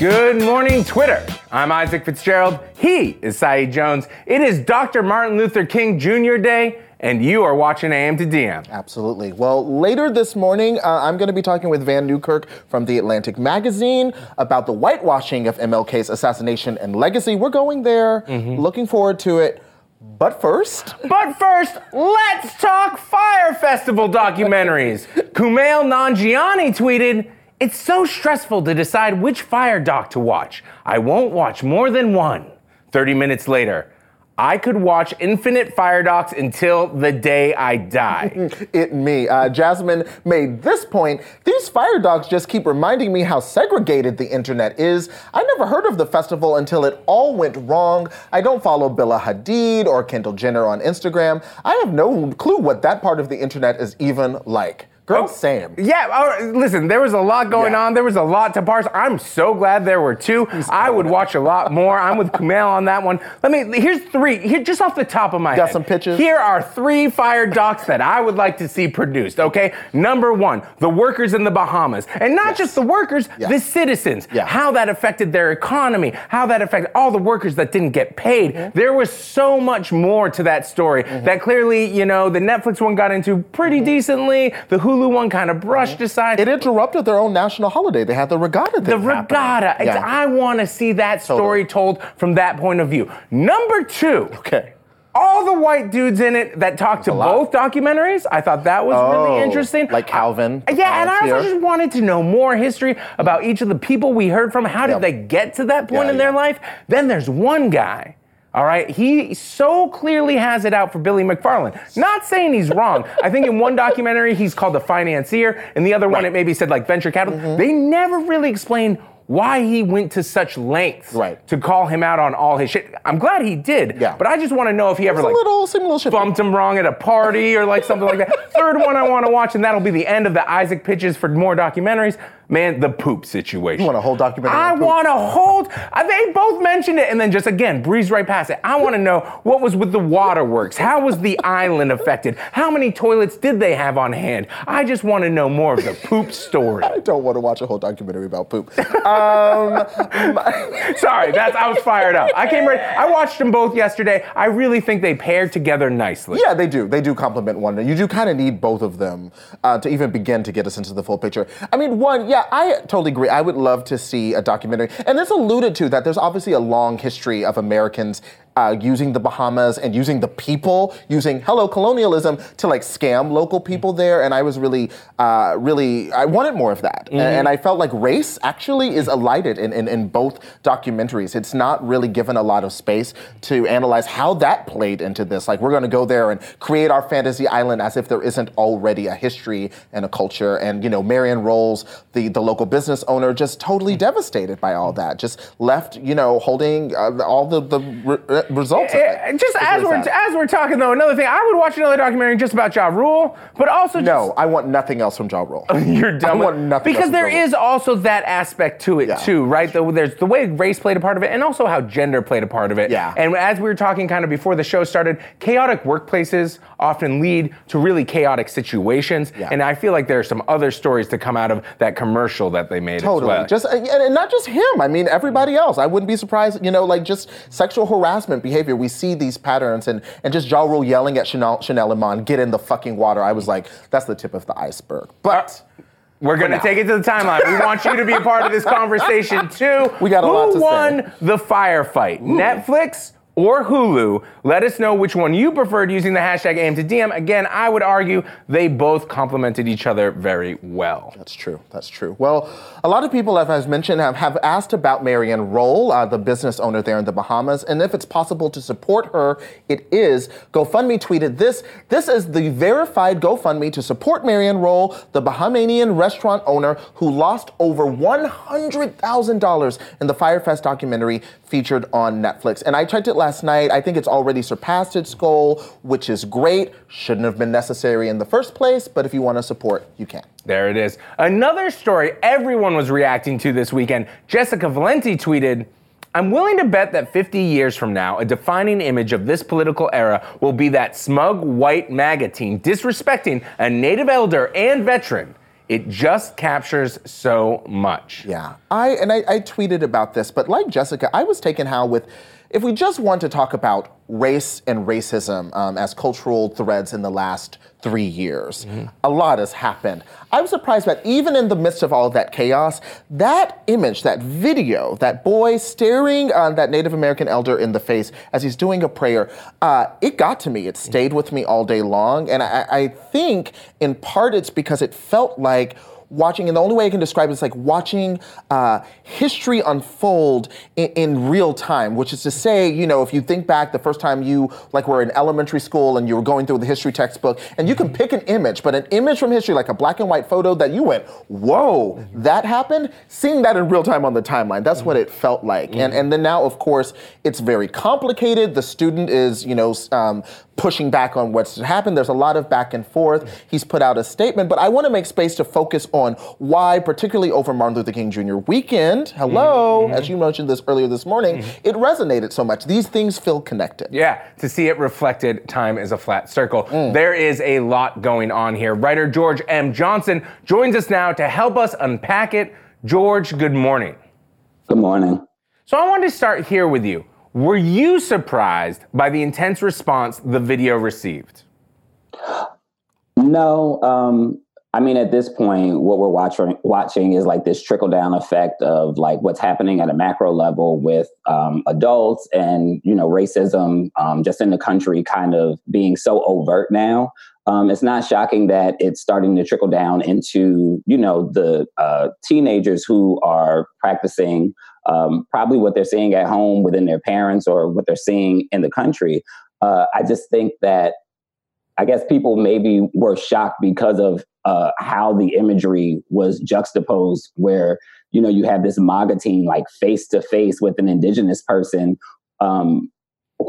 Good morning, Twitter. I'm Isaac Fitzgerald. He is Saeed Jones. It is Dr. Martin Luther King Jr. Day, and you are watching AM to DM. Absolutely. Well, later this morning, uh, I'm going to be talking with Vann Newkirk from The Atlantic Magazine about the whitewashing of MLK's assassination and legacy. We're going there. Looking forward to it. But first, But first, let's talk Fire Festival documentaries. Kumail Nanjiani tweeted, It's so stressful to decide which fire doc to watch. I won't watch more than one. 30 minutes later, I could watch infinite fire docs until the day I die. it me. Uh, Jasmine made this point. These fire docs just keep reminding me how segregated the internet is. I never heard of the festival until it all went wrong. I don't follow Bella Hadid or Kendall Jenner on Instagram. I have no clue what that part of the internet is even like. Girl, Sam. Yeah, listen, there was a lot going Yeah. on. There was a lot to parse. I'm so glad there were two. I would watch a lot more. I'm with Kumail on that one. Let me, here's three, here, just off the top of my head. Got head. some pitches? Here are three fire docs that I would like to see produced, okay? Number one, the workers in the Bahamas. And not just the workers, Yeah. the citizens. Yeah. How that affected their economy, how that affected all the workers that didn't get paid. Mm-hmm. There was so much more to that story that clearly, you know, the Netflix one got into pretty decently. The Hulu one kind of brushed aside. It interrupted their own national holiday. They had the regatta. the regatta. Yeah. I want to see that story told from that point of view. Number two. Okay. All the white dudes in it that talked to both documentaries, I thought that was Oh, really interesting. like Calvin, I- yeah, and I also just wanted to know more history about each of the people we heard from. How did Yep. they get to that point in their life? Then there's one guy. All right, he so clearly has it out for Billy McFarland. Not saying he's wrong. I think in one documentary he's called the financier, in the other one it maybe said like venture capital. Mm-hmm. They never really explained why he went to such lengths Right. to call him out on all his shit. I'm glad he did. Yeah. But I just want to know if he ever like little, little bumped him wrong at a party or like something like that. Third one I want to watch, and that'll be the end of the Isaac pitches for more documentaries. Man, the poop situation. You want a whole documentary I want to hold. uh, They both mentioned it, and then just again breeze right past it. I want to know what was with the waterworks. How was the island affected? How many toilets did they have on hand? I just want to know more of the poop story. I don't want to watch a whole documentary about poop. Um, Sorry, that's I was fired up. I came ready. I watched them both yesterday. I really think they paired together nicely. Yeah, they do. They do complement one another. You do kind of need both of them uh, to even begin to get us into the full picture. I mean, one, yeah, I totally agree. I would love to see a documentary. And it's alluded to that there's obviously a long history of Americans uh, using the Bahamas and using the people, using hello colonialism to like scam local people there. And I was really, uh, really, I wanted more of that. And, and I felt like race actually is elided in, in, in both documentaries. It's not really given a lot of space to analyze how that played into this. Like, we're going to go there and create our fantasy island as if there isn't already a history and a culture. And, you know, Marion Rolls, the, the local business owner, just totally devastated by all that. Just left, you know, holding uh, all the, the re- results of it. Just as we're sad. as we're talking though, another thing, I would watch another documentary just about Ja Rule, but also No, I want nothing else from Ja Rule. you're done I with- want nothing because else there Ja is also that aspect to it Yeah. too, right? The, there's the way race played a part of it, and also how gender played a part of it. Yeah. And as we were talking kind of before the show started, chaotic workplaces often lead to really chaotic situations, Yeah. and I feel like there are some other stories to come out of that commercial that they made. Totally. As well. Just and not just him. I mean, everybody else. I wouldn't be surprised. You know, like just sexual harassment behavior. We see these patterns, and and just Ja Rule yelling at Chanel, Chanel Iman, "Get in the fucking water." I was like, that's the tip of the iceberg. But uh, We're going to take it to the timeline. We want you to be a part of this conversation too. We got a Who lot to say. Who won the firefight? Netflix or Hulu? Let us know which one you preferred using the hashtag AM to DM. Again, I would argue they both complemented each other very well. That's true. That's true. Well, a lot of people, as I've mentioned, have, have asked about Maryann Rolle, uh, the business owner there in the Bahamas, and if it's possible to support her. It is. GoFundMe tweeted this. This is the verified GoFundMe to support Maryann Rolle, the Bahamanian restaurant owner who lost over $100,000 in the Firefest documentary featured on Netflix. And I checked it last night. I think it's already surpassed its goal, which is great. Shouldn't have been necessary in the first place, but if you want to support, you can. There it is. Another story everyone was reacting to this weekend. Jessica Valenti tweeted, I'm willing to bet that 50 years from now, a defining image of this political era will be that smug white MAGA team disrespecting a native elder and veteran It just captures so much. Yeah, I and I, I tweeted about this, but like Jessica, I was taken how with if we just want to talk about race and racism um, as cultural threads in the last three years, mm-hmm. a lot has happened. I was surprised that even in the midst of all of that chaos, that image, that video, that boy staring on that Native American elder in the face as he's doing a prayer, uh, it got to me. It stayed with me all day long. And I, I think in part it's because it felt like watching, and the only way I can describe it is like watching uh, history unfold in, in, real time, which is to say, you know, if you think back the first time you like were in elementary school and you were going through the history textbook, and you can mm-hmm. pick an image, but an image from history, like a black and white photo that you went, whoa, mm-hmm. that happened, seeing that in real time on the timeline, that's what mm-hmm. it felt like. And, and then now, of course, it's very complicated. The student is, you know, um, pushing back on what's happened. There's a lot of back and forth. He's put out a statement, but I want to make space to focus on why, particularly over Martin Luther King Jr. weekend, hello, mm-hmm. as you mentioned this earlier this morning, mm-hmm. it resonated so much. These things feel connected. Yeah, to see it reflected, time is a flat circle. Mm. There is a lot going on here. Writer George M. Johnson joins us now to help us unpack it. George, good morning. Good morning. So I wanted to start here with you. Were you surprised by the intense response the video received? No. Um, I mean, at this point, what we're watching watching is like this trickle down effect of like what's happening at a macro level with um, adults and you know racism um, just in the country kind of being so overt now. Um, it's not shocking that it's starting to trickle down into you know the uh, teenagers who are practicing um, probably what they're seeing at home within their parents or what they're seeing in the country. Uh, I just think that I guess people maybe were shocked because of uh, how the imagery was juxtaposed, where you know you have this MAGA team like face to face with an indigenous person um,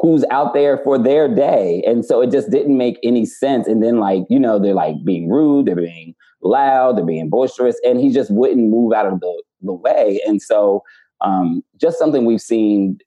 who's out there for their day, and so it just didn't make any sense. And then like you know they're like being rude, they're being loud, they're being boisterous, and he just wouldn't move out of the the way, and so um, just something we've seen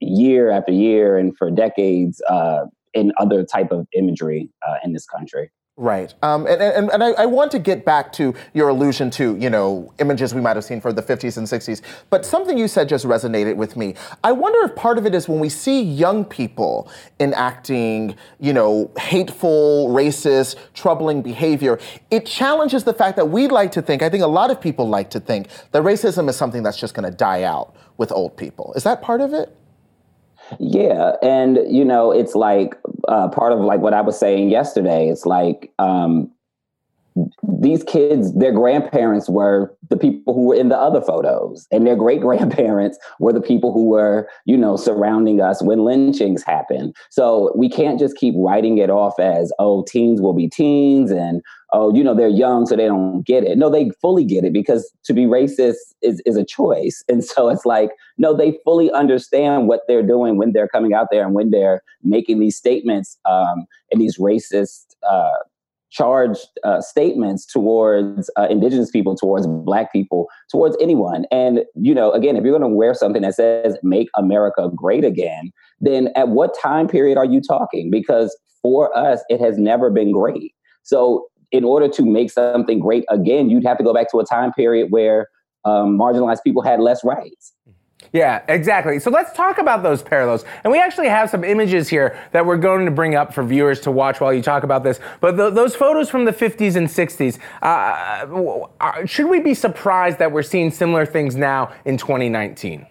year after year and for decades uh, in other type of imagery uh, in this country. Right. Um, and and, and I, I, want to get back to your allusion to, you know, images we might have seen for the 50s and 60s. But something you said just resonated with me. I wonder if part of it is when we see young people enacting, you know, hateful, racist, troubling behavior, it challenges the fact that we like to think, I think a lot of people like to think, that racism is something that's just going to die out with old people. Is that part of it? Yeah, and you know, it's like uh, part of like what I was saying yesterday. It's like um, these kids, their grandparents were the people who were in the other photos, and their great grandparents were the people who were, you know, surrounding us when lynchings happened. So we can't just keep writing it off as, oh, teens will be teens, and oh, you know, they're young, so they don't get it. No, they fully get it because to be racist is, is a choice. And so it's like, no, they fully understand what they're doing when they're coming out there and when they're making these statements um, and these racist uh, charged uh, statements towards uh, indigenous people, towards black people, towards anyone. And, you know, again, if you're going to wear something that says make America great again, then at what time period are you talking? Because for us, it has never been great. So, in order to make something great again, you'd have to go back to a time period where um, marginalized people had less rights. Yeah, exactly. So let's talk about those parallels. And we actually have some images here that we're going to bring up for viewers to watch while you talk about this. But th- those photos from the 50s and 60s, uh, uh, should we be surprised that we're seeing similar things now in 2019?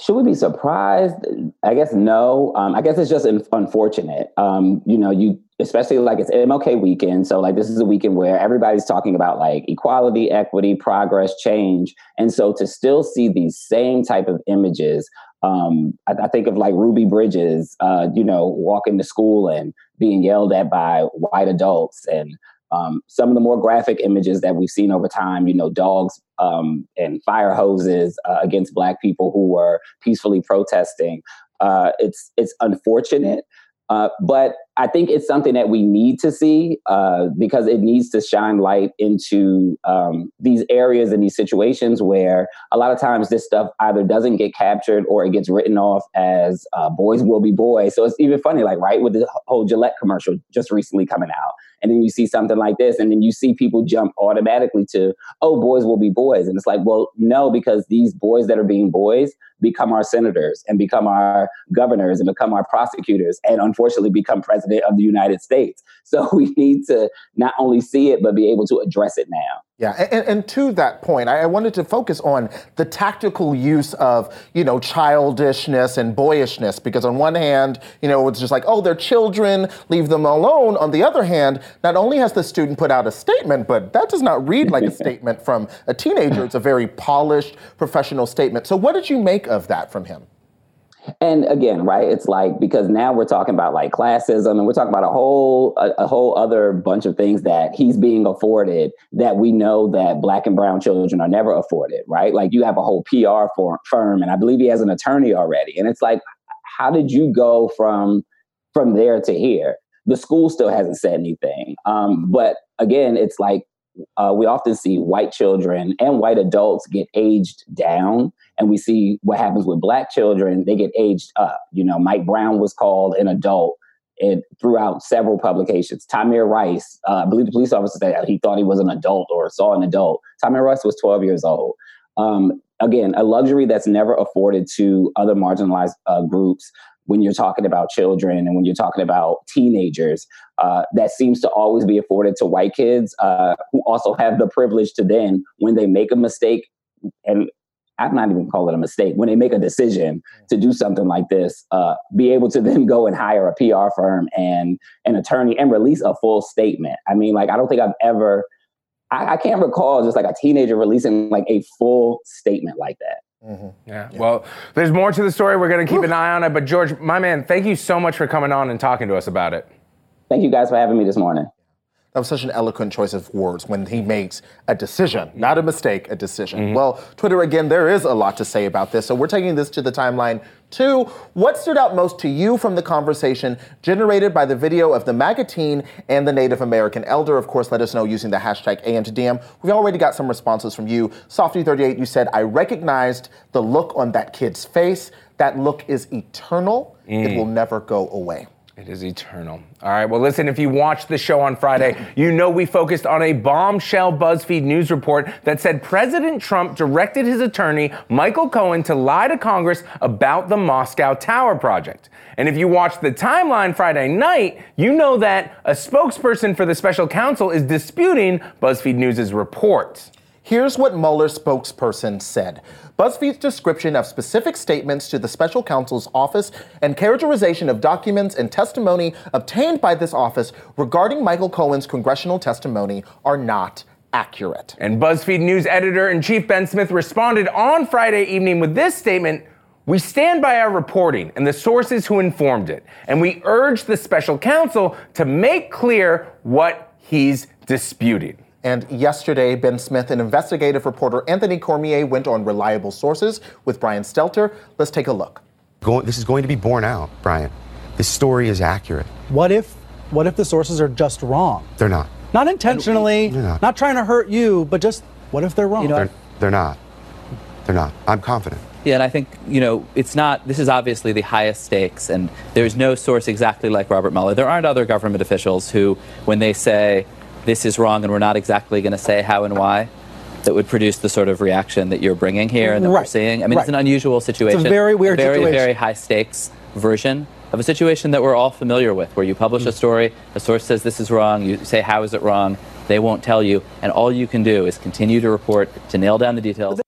Should we be surprised? I guess no. Um, I guess it's just unfortunate. Um, you know, you especially like it's MLK weekend. So like this is a weekend where everybody's talking about like equality, equity, progress, change. And so to still see these same type of images, um, I, I, think of like Ruby Bridges, uh, you know, walking to school and being yelled at by white adults and um, some of the more graphic images that we've seen over time, you know, dogs um, and fire hoses uh, against black people who were peacefully protesting. Uh, it's it's unfortunate, uh, but I think it's something that we need to see uh, because it needs to shine light into um, these areas and these situations where a lot of times this stuff either doesn't get captured or it gets written off as uh, boys will be boys. So it's even funny, like, right, with the whole Gillette commercial just recently coming out. And then you see something like this, and then you see people jump automatically to, oh, boys will be boys. And it's like, well, no, because these boys that are being boys become our senators and become our governors and become our prosecutors and unfortunately become president of the United States. So we need to not only see it, but be able to address it now. Yeah, and, and to that point, I, wanted to focus on the tactical use of, you know, childishness and boyishness, because on one hand, you know, it's just like, oh, they're children, leave them alone. On the other hand, not only has the student put out a statement, but that does not read like a statement from a teenager. It's a very polished, professional statement. So what did you make of that from him? And again, right, it's like because now we're talking about like classism and we're talking about a whole a, a, whole other bunch of things that he's being afforded that we know that black and brown children are never afforded, right? Like you have a whole PR firm and I believe he has an attorney already. And it's like how did you go from from there to here? The school still hasn't said anything. Um, but again, it's like uh, we often see white children and white adults get aged down and we see what happens with black children they get aged up. You know mike brown was called an adult and throughout several publications. Tamir rice uh, i believe the police officer said he thought he was an adult or saw an adult. Tamir rice was 12 years old. Um, again a luxury that's never afforded to other marginalized uh, groups when you're talking about children and when you're talking about teenagers uh, that seems to always be afforded to white kids uh, who also have the privilege to then when they make a mistake and I'm not even call it a mistake. When they make a decision to do something like this, uh, be able to then go and hire a PR firm and an attorney and release a full statement. I mean, like I don't think I've ever, I, I can't recall just like a teenager releasing like a full statement like that. Mm-hmm. Yeah. yeah. Well, there's more to the story. We're going to keep an eye on it. But George, my man, thank you so much for coming on and talking to us about it. Thank you guys for having me this morning. That was such an eloquent choice of words when he makes a decision, not a mistake, a decision. Mm-hmm. Well, Twitter, again, there is a lot to say about this. So we're taking this to the timeline too. What stood out most to you from the conversation generated by the video of the MAGA teen and the Native American elder? Of course, let us know using the hashtag AM2DM. We've already got some responses from you. Softy38, you said, I recognized the look on that kid's face. That look is eternal. Mm. It will never go away. It is eternal. All right. Well, listen, if you watched the show on Friday, you know we focused on a bombshell BuzzFeed News report that said President Trump directed his attorney, Michael Cohen, to lie to Congress about the Moscow Tower project. And if you watched the timeline Friday night, you know that a spokesperson for the special counsel is disputing BuzzFeed News' report. Here's what Mueller spokesperson said. BuzzFeed's description of specific statements to the special counsel's office and characterization of documents and testimony obtained by this office regarding Michael Cohen's congressional testimony are not accurate. And BuzzFeed News editor in chief Ben Smith responded on Friday evening with this statement. We stand by our reporting and the sources who informed it, and we urge the special counsel to make clear what he's disputing. And yesterday, Ben Smith and investigative reporter Anthony Cormier went on reliable sources with Brian Stelter. Let's take a look. this is going to be borne out, Brian. This story is accurate. What if, what if the sources are just wrong? They're not. Not intentionally. They're not. Not trying to hurt you, but just what if they're wrong? You know, they're, they're not. They're not. I'm confident. Yeah, and I think, you know, it's not, this is obviously the highest stakes, and there's no source exactly like Robert Mueller. There aren't other government officials who, when they say, this is wrong and we're not exactly going to say how and why that would produce the sort of reaction that you're bringing here and that right. we're seeing. I mean, right. it's an unusual situation. It's a very weird very, situation. Very, high stakes version of a situation that we're all familiar with, where you publish mm. a story, a source says this is wrong, you say how is it wrong, they won't tell you, and all you can do is continue to report to nail down the details.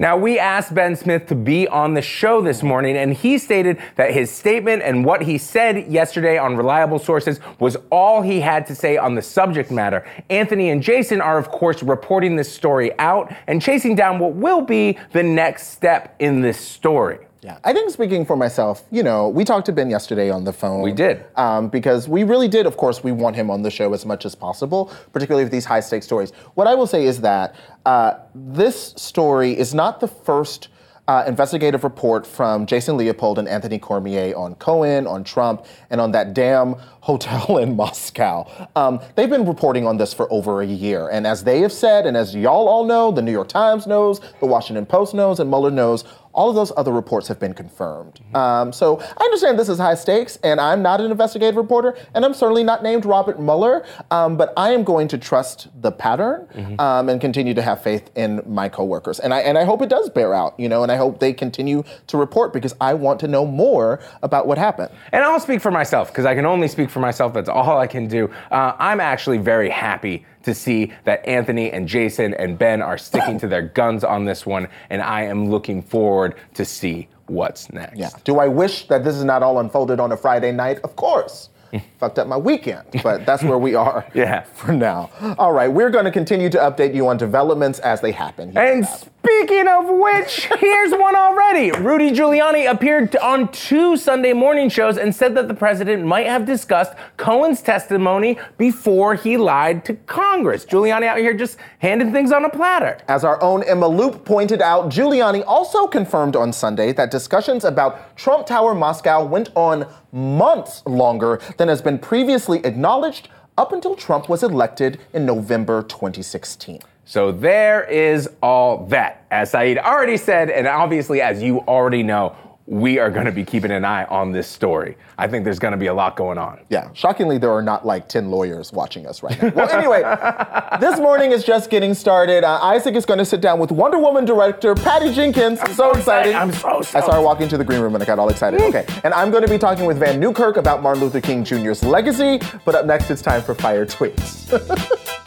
Now, we asked Ben Smith to be on the show this morning, and he stated that his statement and what he said yesterday on reliable sources was all he had to say on the subject matter. Anthony and Jason are, of course, reporting this story out and chasing down what will be the next step in this story. Yeah, I think speaking for myself, you know, we talked to Ben yesterday on the phone. We did. Um, because we really did, of course, we want him on the show as much as possible, particularly with these high stakes stories. What I will say is that uh, this story is not the first uh, investigative report from Jason Leopold and Anthony Cormier on Cohen, on Trump, and on that damn hotel in Moscow. Um, they've been reporting on this for over a year. And as they have said, and as y'all all know, the New York Times knows, the Washington Post knows, and Mueller knows, all of those other reports have been confirmed. Um, so I understand this is high stakes, and I'm not an investigative reporter, and I'm certainly not named Robert Mueller, um, but I am going to trust the pattern um, and continue to have faith in my coworkers. And I, and I hope it does bear out, you know, and I hope they continue to report because I want to know more about what happened. And I'll speak for myself because I can only speak for myself. That's all I can do. Uh, I'm actually very happy to see that Anthony and Jason and Ben are sticking to their guns on this one, and I am looking forward to see what's next. Yeah. Do I wish that this is not all unfolded on a Friday night? Of course. Fucked up my weekend, but that's where we are Yeah. for now. All right, we're going to continue to update you on developments as they happen. And speaking of which, here's one already. Rudy Giuliani appeared on two Sunday morning shows and said that the president might have discussed Cohen's testimony before he lied to Congress. Giuliani out here just handing things on a platter. As our own Emma Loop pointed out, Giuliani also confirmed on Sunday that discussions about Trump Tower Moscow went on months longer than has been previously acknowledged up until Trump was elected in November 2016. So there is all that. As Saeed already said, and obviously as you already know, we are going to be keeping an eye on this story. I think there's going to be a lot going on. Yeah, shockingly, there are not like 10 lawyers watching us right now. Well, anyway, this morning is just getting started. Uh, Isaac is going to sit down with Wonder Woman director Patty Jenkins. so so exciting. excited. I'm so excited. I started stoked. walking to the green room and I got all excited. Okay, and I'm going to be talking with Vann Newkirk about Martin Luther King Jr.'s legacy. But up next, it's time for Fire Tweets.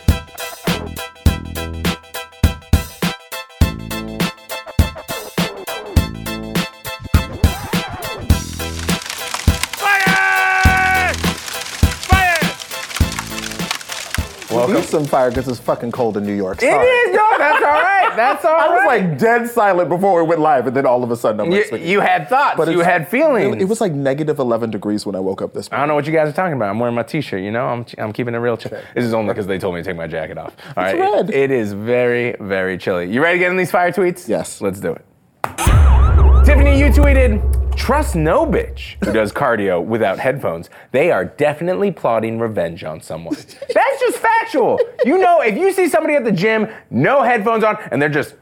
Welcome. Need some fire because it's fucking cold in New York. It Sorry. is, no, that's all right. That's all I was like dead silent before we went live, and then all of a sudden I'm like, you, speaking. you had thoughts, But you had feelings. It, it was like negative 11 degrees when I woke up this morning. I don't know what you guys are talking about. I'm wearing my t-shirt, you know? I'm, I'm keeping it real chill. This is only because they told me to take my jacket off. All right. red. It is very, very chilly. You ready to get in these fire tweets? Yes. Let's do it. Tiffany, you tweeted, trust no bitch who does cardio without headphones. They are definitely plotting revenge on someone. That's just factual. You know, if you see somebody at the gym, no headphones on, and they're just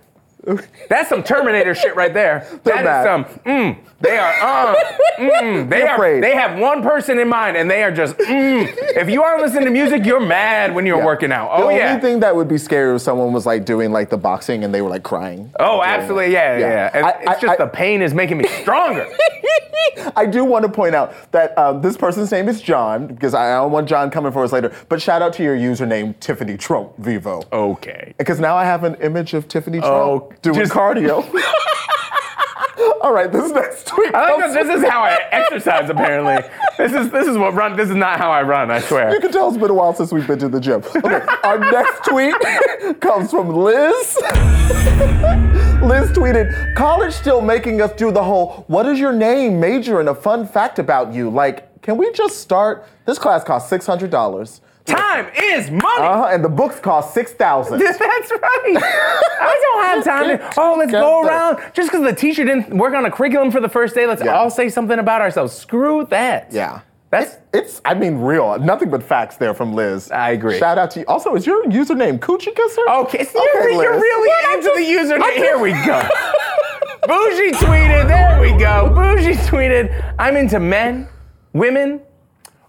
that's some Terminator shit right there. That is some. Mm, they are. Uh, mm, they are. afraid. They have one person in mind, and they are just. Mm. If you aren't listening to music, you're mad when you're Yeah. working out. Oh The Oh only thing that would be scary if someone was like doing like the boxing and they were like crying. Oh, absolutely. Yeah, yeah. Yeah. yeah. I- it's I- just I- the pain is making me stronger. I do want to point out that um, this person's name is John because I don't want John coming for us later. But shout out to your username Tiffany Trump Vivo. okay. Because now I have an image of Tiffany Trump Oh, doing just- cardio. All right, this next tweet. I like comes- that this is how I exercise. Apparently, this is this is what run. This is not how I run. I swear. You can tell it's been a while since we've been to the gym. Okay, our next tweet comes from Liz. Liz tweeted, college still making us do the whole, what is your name, major, and a fun fact about you? Like, can we just start? This class costs $600. Time is money. Uh-huh, and the books cost 6000 That's right. I don't have time to. Oh, let's go around. Just because the teacher didn't work on a curriculum for the first day, let's Yeah. all say something about ourselves. Screw that. Yeah. That's It's, I mean, real. Nothing but facts there from Liz. I agree. Shout out to you. Also, is your username Coochie Kisser? Okay, so you're, Okay, you're really into the username. Here we go. Bougie tweeted, there we go. Bougie tweeted, I'm into men, women,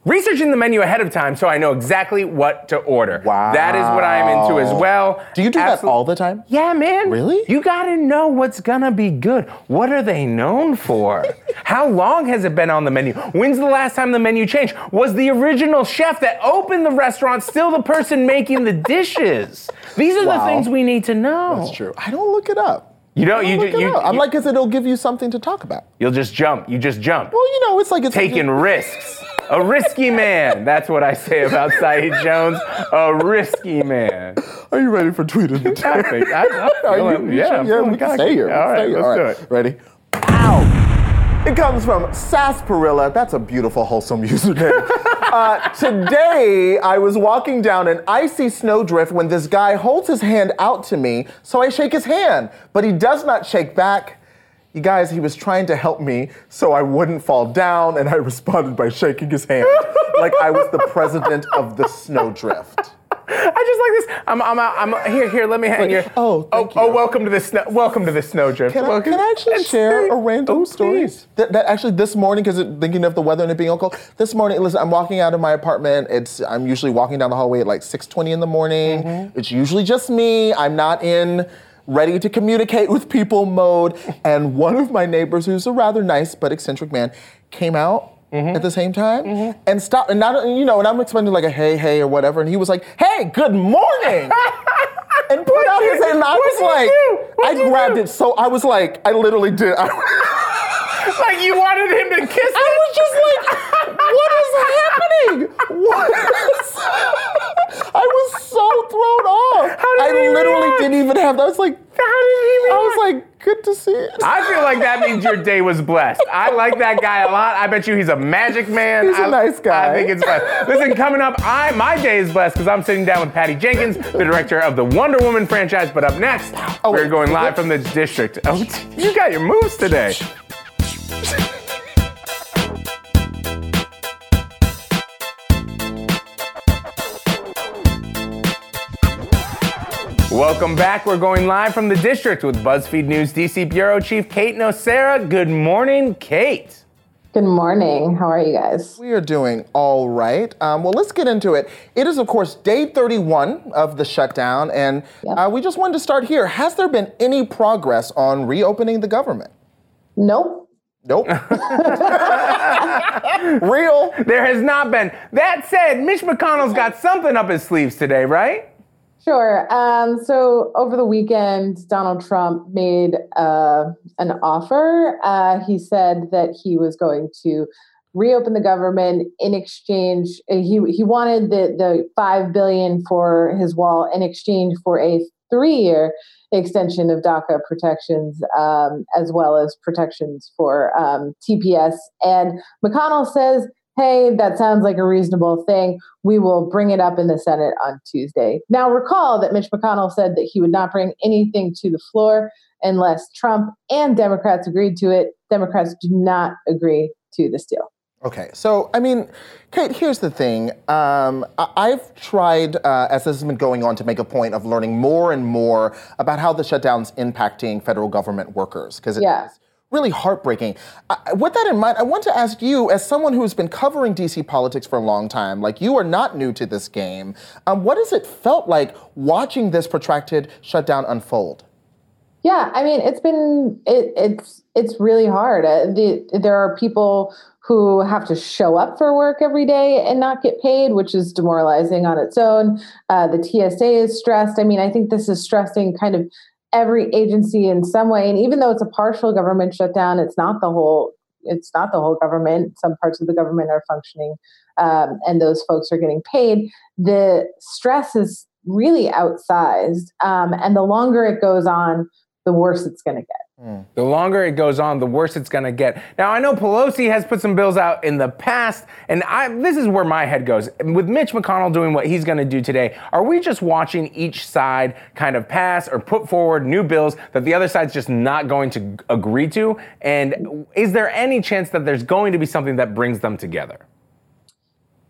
researching the menu ahead of time so I know exactly what to order. Wow. That is what I'm into as well. Do you do that all the time? Yeah, man. Really? You gotta know what's gonna be good. What are they known for? How long has it been on the menu? When's the last time the menu changed? Was the original chef that opened the restaurant still the person making the dishes? These are the things we need to know. That's true. I don't look it up. You know, you, ju- you, up. I'm you- like, because it'll give you something to talk about. you'll just jump. You just jump. Well, you know, it's like it's Taking risks. A risky man. That's what I say about Saeed Jones. A risky man. Are you ready for tweet of the day? I think I, I'm Are feeling- you, you yeah, yeah, we can stay here. All right, stay here. let's All do it. Ready? Ow! It comes from Sarsaparilla. That's a beautiful, wholesome username. uh, today, I was walking down an icy snowdrift when this guy holds his hand out to me, so I shake his hand, but he does not shake back. You guys, he was trying to help me so I wouldn't fall down, and I responded by shaking his hand like I was the president of the snowdrift. I just like this. I'm, I'm, I'm here. Here, let me hang your. oh, thank oh, you. oh, welcome to the snow. Welcome to the snowdrift. Can I, can I actually It's share a random Oh, story? That, that actually this morning, because thinking of the weather and it being cold, this morning, listen, I'm walking out of my apartment. It's I'm usually walking down the hallway at like 6:20 in the morning. Mm-hmm. It's usually just me. I'm not in ready to communicate with people mode. And one of my neighbors, who's a rather nice but eccentric man, came out. Mm-hmm. At the same time, and stopped, and not you know, and I'm expecting like a hey, hey, or whatever, and he was like, "Hey, good morning," and put out his hand, and I was like, I grabbed do? it so I was like, I literally did. I, Like you wanted him to kiss me I it? was just like, what is happening? What is I was so thrown off. How did I literally react? didn't even have that. I was like, How did he I was like, good to see it. I feel like that means your day was blessed. I like that guy a lot. I bet you he's a magic man. He's a I- nice guy. I think it's blessed. Listen, coming up, I my day is blessed because I'm sitting down with Patty Jenkins, the director of the Wonder Woman franchise. But up next, Oh, we're going live from the district. Oh, you got your moves today. Welcome back. We're going live from the district with BuzzFeed News DC Bureau Chief Kate Nocera. Good morning, Kate. Good morning. How are you guys? We are doing all right. Um, well, let's get into it. It is, of course, day 31 of the shutdown, and Yep. uh, we just wanted to start here. Has there been any progress on reopening the government? Nope. Nope. Real. There has not been. That said, Mitch McConnell's got something up his sleeves today, right? Sure. Um, so over the weekend, Donald Trump made uh, an offer. Uh, he said that he was going to reopen the government in exchange. uh, He he wanted the the five billion for his wall in exchange for a three year extension of DACA protections, um, as well as protections for um, TPS. And McConnell says, "Hey, that sounds like a reasonable thing. We will bring it up in the Senate on Tuesday." Now, recall that Mitch McConnell said that he would not bring anything to the floor unless Trump and Democrats agreed to it. Democrats do not agree to this deal. Okay, so I mean, Kate, here's the thing. Um, I've tried, uh, as this has been going on, to make a point of learning more and more about how the shutdown's impacting federal government workers, because it's Yeah. Really heartbreaking. I, with that in mind, I want to ask you, as someone who's been covering DC politics for a long time, like you are not new to this game, um, what has it felt like watching this protracted shutdown unfold? Yeah, I mean, it's been it, it's it's really hard. Uh, the, there are people who have to show up for work every day and not get paid, which is demoralizing on its own. Uh, the TSA is stressed. I mean, I think this is stressing kind of every agency in some way. And even though it's a partial government shutdown, it's not the whole. It's not the whole government. Some parts of the government are functioning, um, and those folks are getting paid. The stress is really outsized, um, and the longer it goes on, the worse it's going to get. The longer it goes on, the worse it's going to get. Now, I know Pelosi has put some bills out in the past, and I, this is where my head goes. With Mitch McConnell doing what he's going to do today, are we just watching each side kind of pass or put forward new bills that the other side's just not going to agree to? And is there any chance that there's going to be something that brings them together?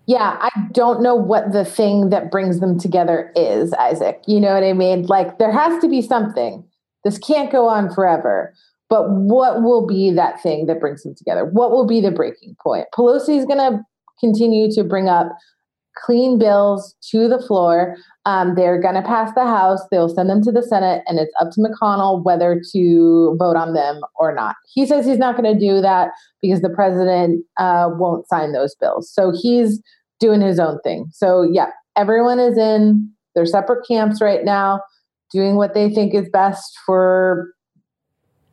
Yeah, I don't know what the thing that brings them together is, Isaac. You know what I mean? Like, there has to be something. This can't go on forever. But what will be that thing that brings them together? What will be the breaking point? Pelosi is going to continue to bring up clean bills to the floor. Um, they're going to pass the House. They'll send them to the Senate, and it's up to McConnell whether to vote on them or not. He says he's not going to do that because the president uh, won't sign those bills. So he's doing his own thing. So, yeah, everyone is in their separate camps right now, doing what they think is best for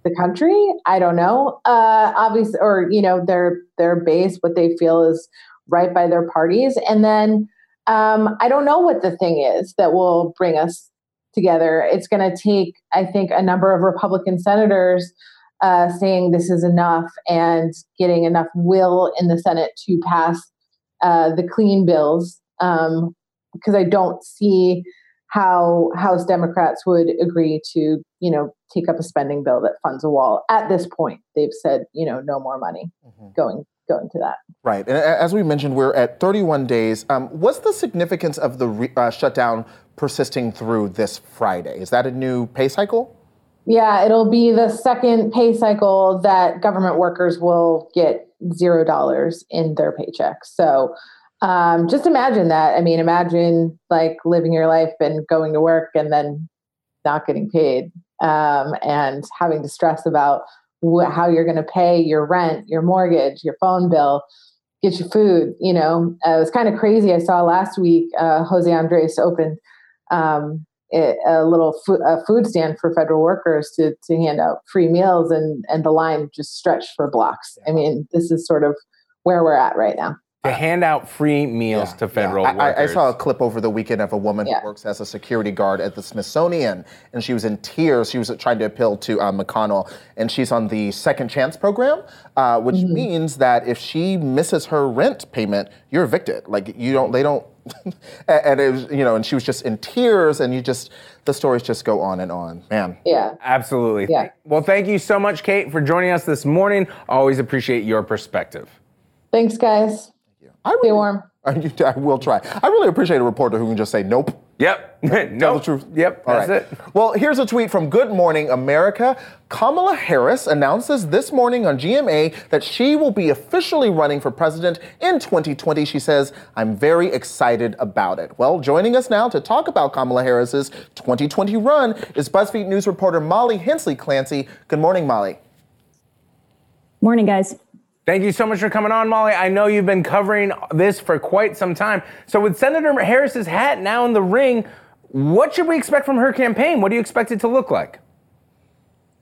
the country. I don't know. Uh, obviously, or you know, their their base, what they feel is right by their parties, and then um, I don't know what the thing is that will bring us together. It's going to take, I think, a number of Republican senators uh, saying this is enough and getting enough will in the Senate to pass uh, the clean bills. Um, because I don't see how House Democrats would agree to, you know, take up a spending bill that funds a wall. At this point, they've said, you know, no more money mm-hmm. going going to that. Right, and as we mentioned, we're at 31 days. Um, what's the significance of the re- uh, shutdown persisting through this Friday? Is that a new pay cycle? Yeah, it'll be the second pay cycle that government workers will get zero dollars in their paycheck. So um, just imagine that. I mean, imagine like living your life and going to work and then not getting paid um, and having to stress about wh- how you're going to pay your rent, your mortgage, your phone bill, get your food. You know, uh, it was kind of crazy. I saw last week uh, Jose Andres opened um, a little a food stand for federal workers to to hand out free meals, and and the line just stretched for blocks. I mean, this is sort of where we're at right now to hand out free meals yeah, to federal yeah. workers. I, I, saw a clip over the weekend of a woman yeah. who works as a security guard at the Smithsonian, and she was in tears. She was trying to appeal to uh, McConnell, and she's on the Second Chance program, uh, which mm-hmm. means that if she misses her rent payment, you're evicted. Like you don't, they don't. and it was, you know, and she was just in tears, and you just the stories just go on and on. Man. Yeah. Absolutely. Yeah. Well, thank you so much, Kate, for joining us this morning. Always appreciate your perspective. Thanks, guys. I really, Stay warm. I, will try. I really appreciate a reporter who can just say nope. Yep. no. Tell the truth. Yep. All that's right. it. Well, here's a tweet from Good Morning America. Kamala Harris announces this morning on GMA that she will be officially running for president in 2020. She says, I'm very excited about it. Well, joining us now to talk about Kamala Harris's 2020 run is BuzzFeed News reporter Molly Hensley Clancy. Good morning, Molly. Morning, guys. Thank you so much for coming on, Molly. I know you've been covering this for quite some time. So, with Senator Harris's hat now in the ring, what should we expect from her campaign? What do you expect it to look like?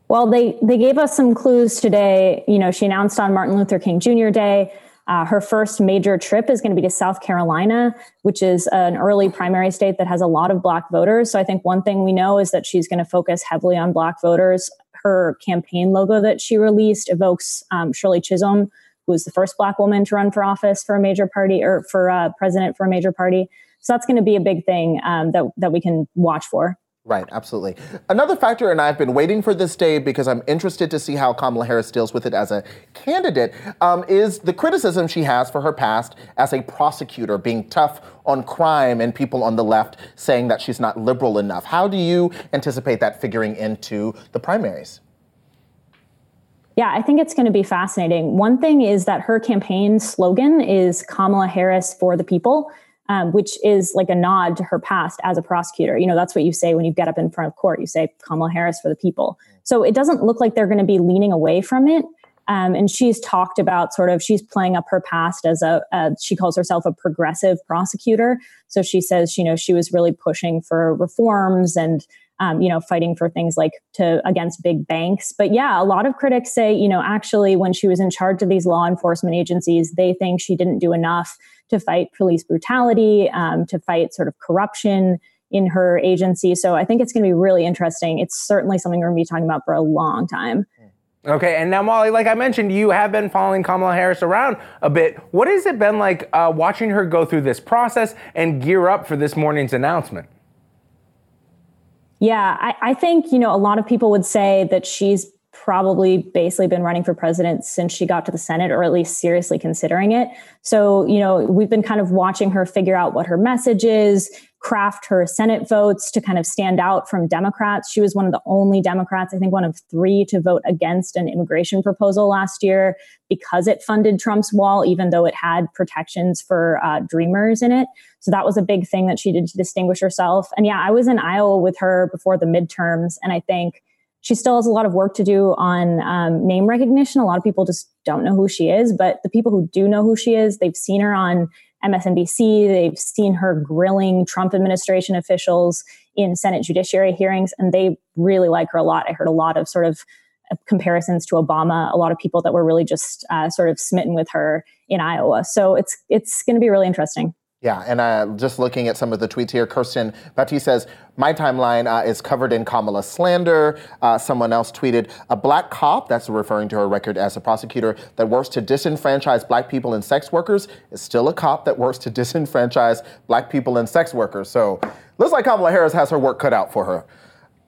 Well, they they gave us some clues today. You know, she announced on Martin Luther King Jr. Day. Uh, her first major trip is going to be to South Carolina, which is an early primary state that has a lot of black voters. So I think one thing we know is that she's going to focus heavily on black voters her campaign logo that she released evokes um, Shirley Chisholm, who was the first Black woman to run for office for a major party or for uh, president for a major party. So that's going to be a big thing um, that that we can watch for. Right, absolutely. Another factor, and I've been waiting for this day because I'm interested to see how Kamala Harris deals with it as a candidate, um, is the criticism she has for her past as a prosecutor, being tough on crime, and people on the left saying that she's not liberal enough. How do you anticipate that figuring into the primaries? Yeah, I think it's going to be fascinating. One thing is that her campaign slogan is Kamala Harris for the people um, which is like a nod to her past as a prosecutor. You know, that's what you say when you get up in front of court. You say Kamala Harris for the people. So it doesn't look like they're going to be leaning away from it. Um, and she's talked about sort of she's playing up her past as a, a, she calls herself a progressive prosecutor. So she says you know she was really pushing for reforms and um, you know fighting for things like to against big banks. But yeah, a lot of critics say you know actually when she was in charge of these law enforcement agencies, they think she didn't do enough to fight police brutality, um, to fight sort of corruption in her agency. So I think it's going to be really interesting. It's certainly something we're going to be talking about for a long time. Okay, and now Molly, like I mentioned, you have been following Kamala Harris around a bit. What has it been like uh, watching her go through this process and gear up for this morning's announcement? Yeah, I, I think you know a lot of people would say that she's probably basically been running for president since she got to the Senate, or at least seriously considering it. So, you know, we've been kind of watching her figure out what her message is, craft her Senate votes to kind of stand out from Democrats. She was one of the only Democrats, I think one of three, to vote against an immigration proposal last year because it funded Trump's wall, even though it had protections for uh, Dreamers in it. So that was a big thing that she did to distinguish herself. And yeah, I was in Iowa with her before the midterms, and I think she still has a lot of work to do on um, name recognition. A lot of people just don't know who she is, but the people who do know who she is, they've seen her on MSNBC, they've seen her grilling Trump administration officials in Senate judiciary hearings, and they really like her a lot. I heard a lot of sort of uh, comparisons to Obama, a lot of people that were really just uh, sort of smitten with her in Iowa. So it's it's going to be really interesting. Yeah, and uh, just looking at some of the tweets here, Kirsten Bati says, My timeline uh, is covered in Kamala slander. Uh, someone else tweeted, A black cop, that's referring to her record as a prosecutor, that works to disenfranchise black people and sex workers is still a cop that works to disenfranchise black people and sex workers. So looks like Kamala Harris has her work cut out for her.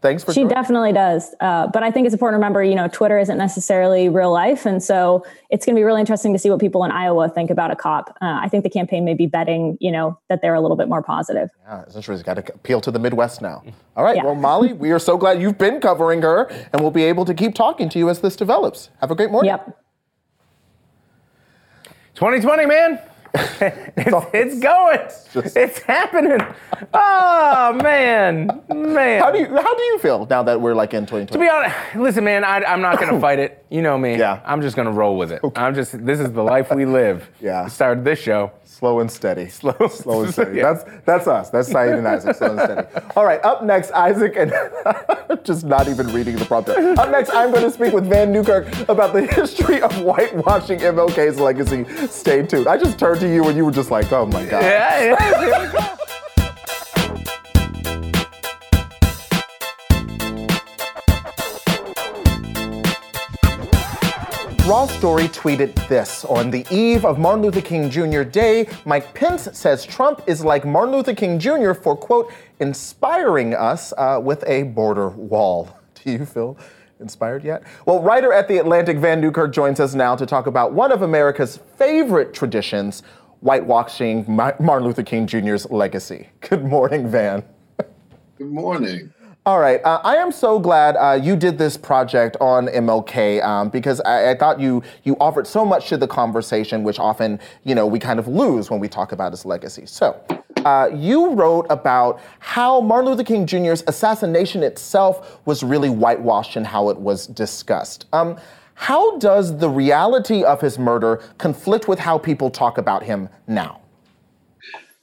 Thanks for She definitely does. Uh, but I think it's important to remember, you know, Twitter isn't necessarily real life. And so it's going to be really interesting to see what people in Iowa think about a cop. Uh, I think the campaign may be betting, you know, that they're a little bit more positive. Yeah, it's interesting. Got to appeal to the Midwest now. All right. Yeah. Well, Molly, we are so glad you've been covering her, and we'll be able to keep talking to you as this develops. Have a great morning. Yep. 2020, man. it's, it's, going. Just, it's happening. Oh man, man. How do you how do you feel now that we're like in 2020? To be honest, listen, man, I, am not gonna fight it. You know me. Yeah. I'm just gonna roll with it. Okay. I'm just. This is the life we live. Yeah. We started this show. Slow and steady. Slow, slow and steady. yeah. That's that's us. That's Saeed and Isaac. Slow and steady. All right. Up next, Isaac and just not even reading the prompter. Up next, I'm going to speak with Vann Newkirk about the history of whitewashing MLK's legacy. Stay tuned. I just turned to you and you were just like, oh my god. Yeah. yeah. Raw Story tweeted this On the eve of Martin Luther King Jr. Day, Mike Pence says Trump is like Martin Luther King Jr. for, quote, inspiring us uh, with a border wall. Do you feel inspired yet? Well, writer at The Atlantic, Vann Newkirk, joins us now to talk about one of America's favorite traditions, whitewashing Martin Luther King Jr.'s legacy. Good morning, Vann. Good morning. All right. Uh, I am so glad uh, you did this project on MLK um, because I, I, thought you you offered so much to the conversation, which often you know we kind of lose when we talk about his legacy. So. Uh, you wrote about how Martin Luther King Jr.'s assassination itself was really whitewashed and how it was discussed. Um, how does the reality of his murder conflict with how people talk about him now?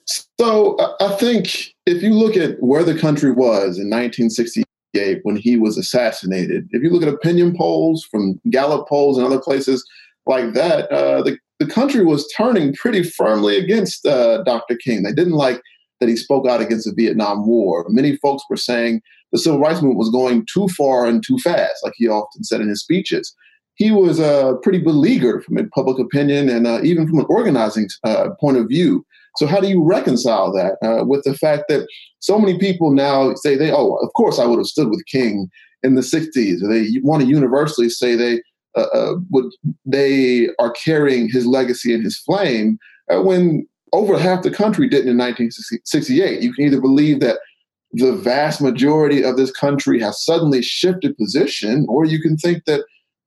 So I think if you look at where the country was in 1968 when he was assassinated, if you look at opinion polls from Gallup polls and other places like that, uh, the, the country was turning pretty firmly against uh, Dr. King. They didn't like that he spoke out against the Vietnam War. Many folks were saying the civil rights movement was going too far and too fast, like he often said in his speeches. He was uh, pretty beleaguered from public opinion and uh, even from an organizing uh, point of view. So how do you reconcile that uh, with the fact that so many people now say they, oh, of course I would have stood with King in the '60s, or they want to universally say they uh, uh, would they are carrying his legacy and his flame uh, when over half the country didn't in 1968. You can either believe that the vast majority of this country has suddenly shifted position, or you can think that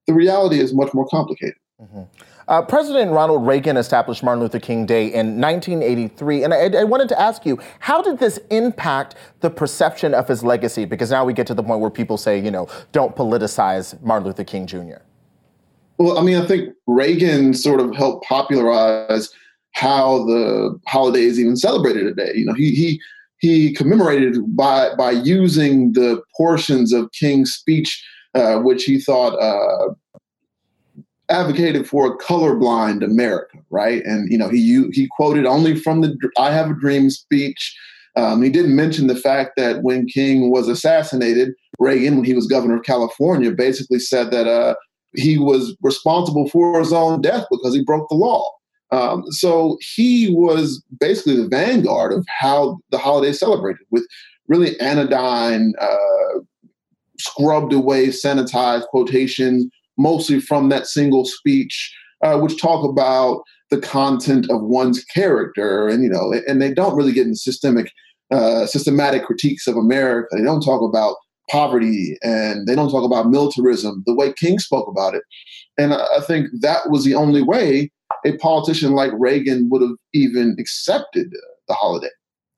the reality is much more complicated. Mm-hmm. Uh, President Ronald Reagan established Martin Luther King Day in 1983. And I, I, wanted to ask you, how did this impact the perception of his legacy? Because now we get to the point where people say, you know, don't politicize Martin Luther King Jr. Well, I mean, I think Reagan sort of helped popularize how the holiday is even celebrated today. You know, he he he commemorated by by using the portions of King's speech uh, which he thought uh, advocated for a colorblind America, right? And you know, he he quoted only from the "I Have a Dream" speech. Um, he didn't mention the fact that when King was assassinated, Reagan, when he was governor of California, basically said that uh, he was responsible for his own death because he broke the law. Um, so he was basically the vanguard of how the holiday celebrated with really anodyne, uh, scrubbed away, sanitized quotations mostly from that single speech, uh, which talk about the content of one's character, and you know, and they don't really get into systemic, uh, systematic critiques of America. They don't talk about poverty, and they don't talk about militarism the way King spoke about it. And I think that was the only way a politician like Reagan would have even accepted the holiday.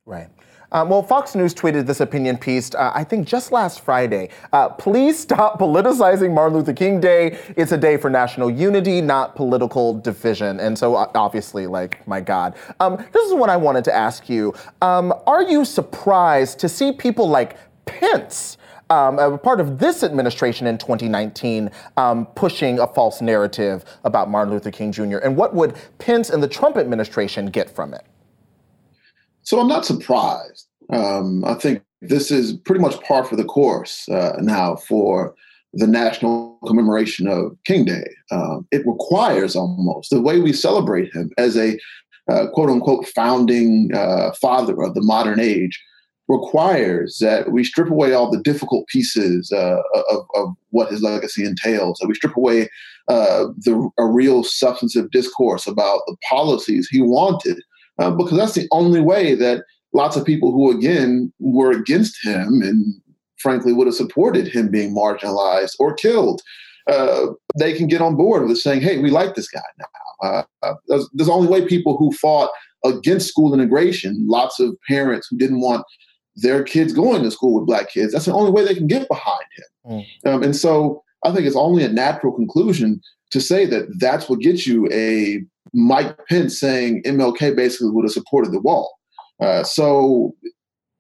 Right. Um, well, Fox News tweeted this opinion piece, uh, I think just last Friday. Uh, Please stop politicizing Martin Luther King Day. It's a day for national unity, not political division. And so, obviously, like, my God. Um, this is what I wanted to ask you. Um, are you surprised to see people like Pence? Um, a part of this administration in 2019 um, pushing a false narrative about Martin Luther King Jr. And what would Pence and the Trump administration get from it? So I'm not surprised. Um, I think this is pretty much par for the course uh, now for the national commemoration of King Day. Um, it requires almost the way we celebrate him as a uh, quote unquote founding uh, father of the modern age requires that we strip away all the difficult pieces uh, of, of, what his legacy entails, that we strip away uh, the, a real substantive discourse about the policies he wanted, uh, because that's the only way that lots of people who, again, were against him and frankly would have supported him being marginalized or killed. Uh, they can get on board with saying, "Hey, we like this guy now." Uh, uh, there's, there's only way people who fought against school integration, lots of parents who didn't want their kids going to school with black kids. That's the only way they can get behind him. Mm. Um, and so I think it's only a natural conclusion to say that that's what gets you a Mike Pence saying MLK basically would have supported the wall. Uh, so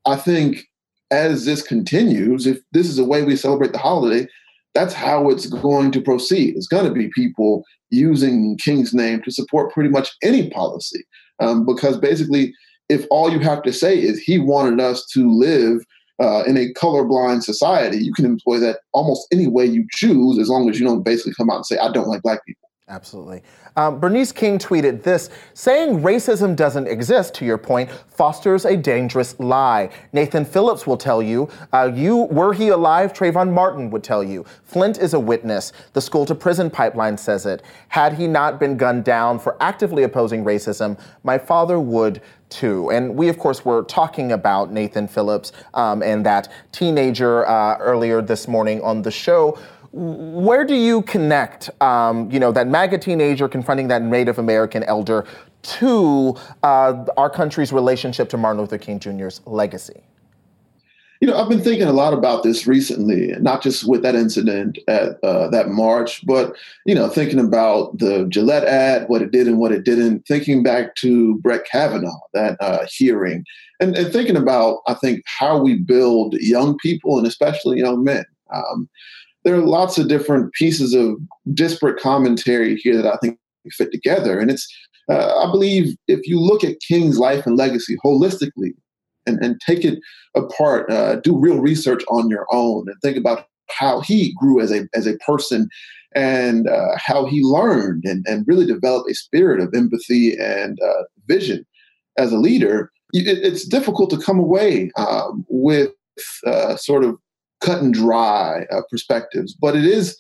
I think as this continues, if this is the way we celebrate the holiday, that's how it's going to proceed. It's going to be people using King's name to support pretty much any policy. Um, because basically, if all you have to say is he wanted us to live uh, in a colorblind society, you can employ that almost any way you choose as long as you don't basically come out and say, I don't like black people. Absolutely. Um, Bernice King tweeted this saying racism doesn't exist, to your point, fosters a dangerous lie. Nathan Phillips will tell you, uh, you were he alive, Trayvon Martin would tell you. Flint is a witness. The school to prison pipeline says it. Had he not been gunned down for actively opposing racism, my father would too. And we, of course, were talking about Nathan Phillips um, and that teenager uh, earlier this morning on the show where do you connect, um, you know, that MAGA teenager confronting that Native American elder to uh, our country's relationship to Martin Luther King Jr.'s legacy? You know, I've been thinking a lot about this recently, not just with that incident at uh, that march, but, you know, thinking about the Gillette ad, what it did and what it didn't, thinking back to Brett Kavanaugh, that uh, hearing, and, and, thinking about, I think, how we build young people and especially young men. Um, there are lots of different pieces of disparate commentary here that I think fit together. And it's, uh, I believe, if you look at King's life and legacy holistically and, and take it apart, uh, do real research on your own and think about how he grew as a, as a person and uh, how he learned and, and really developed a spirit of empathy and uh, vision as a leader, it, it's difficult to come away um, with uh, sort of cut and dry uh, perspectives, but it is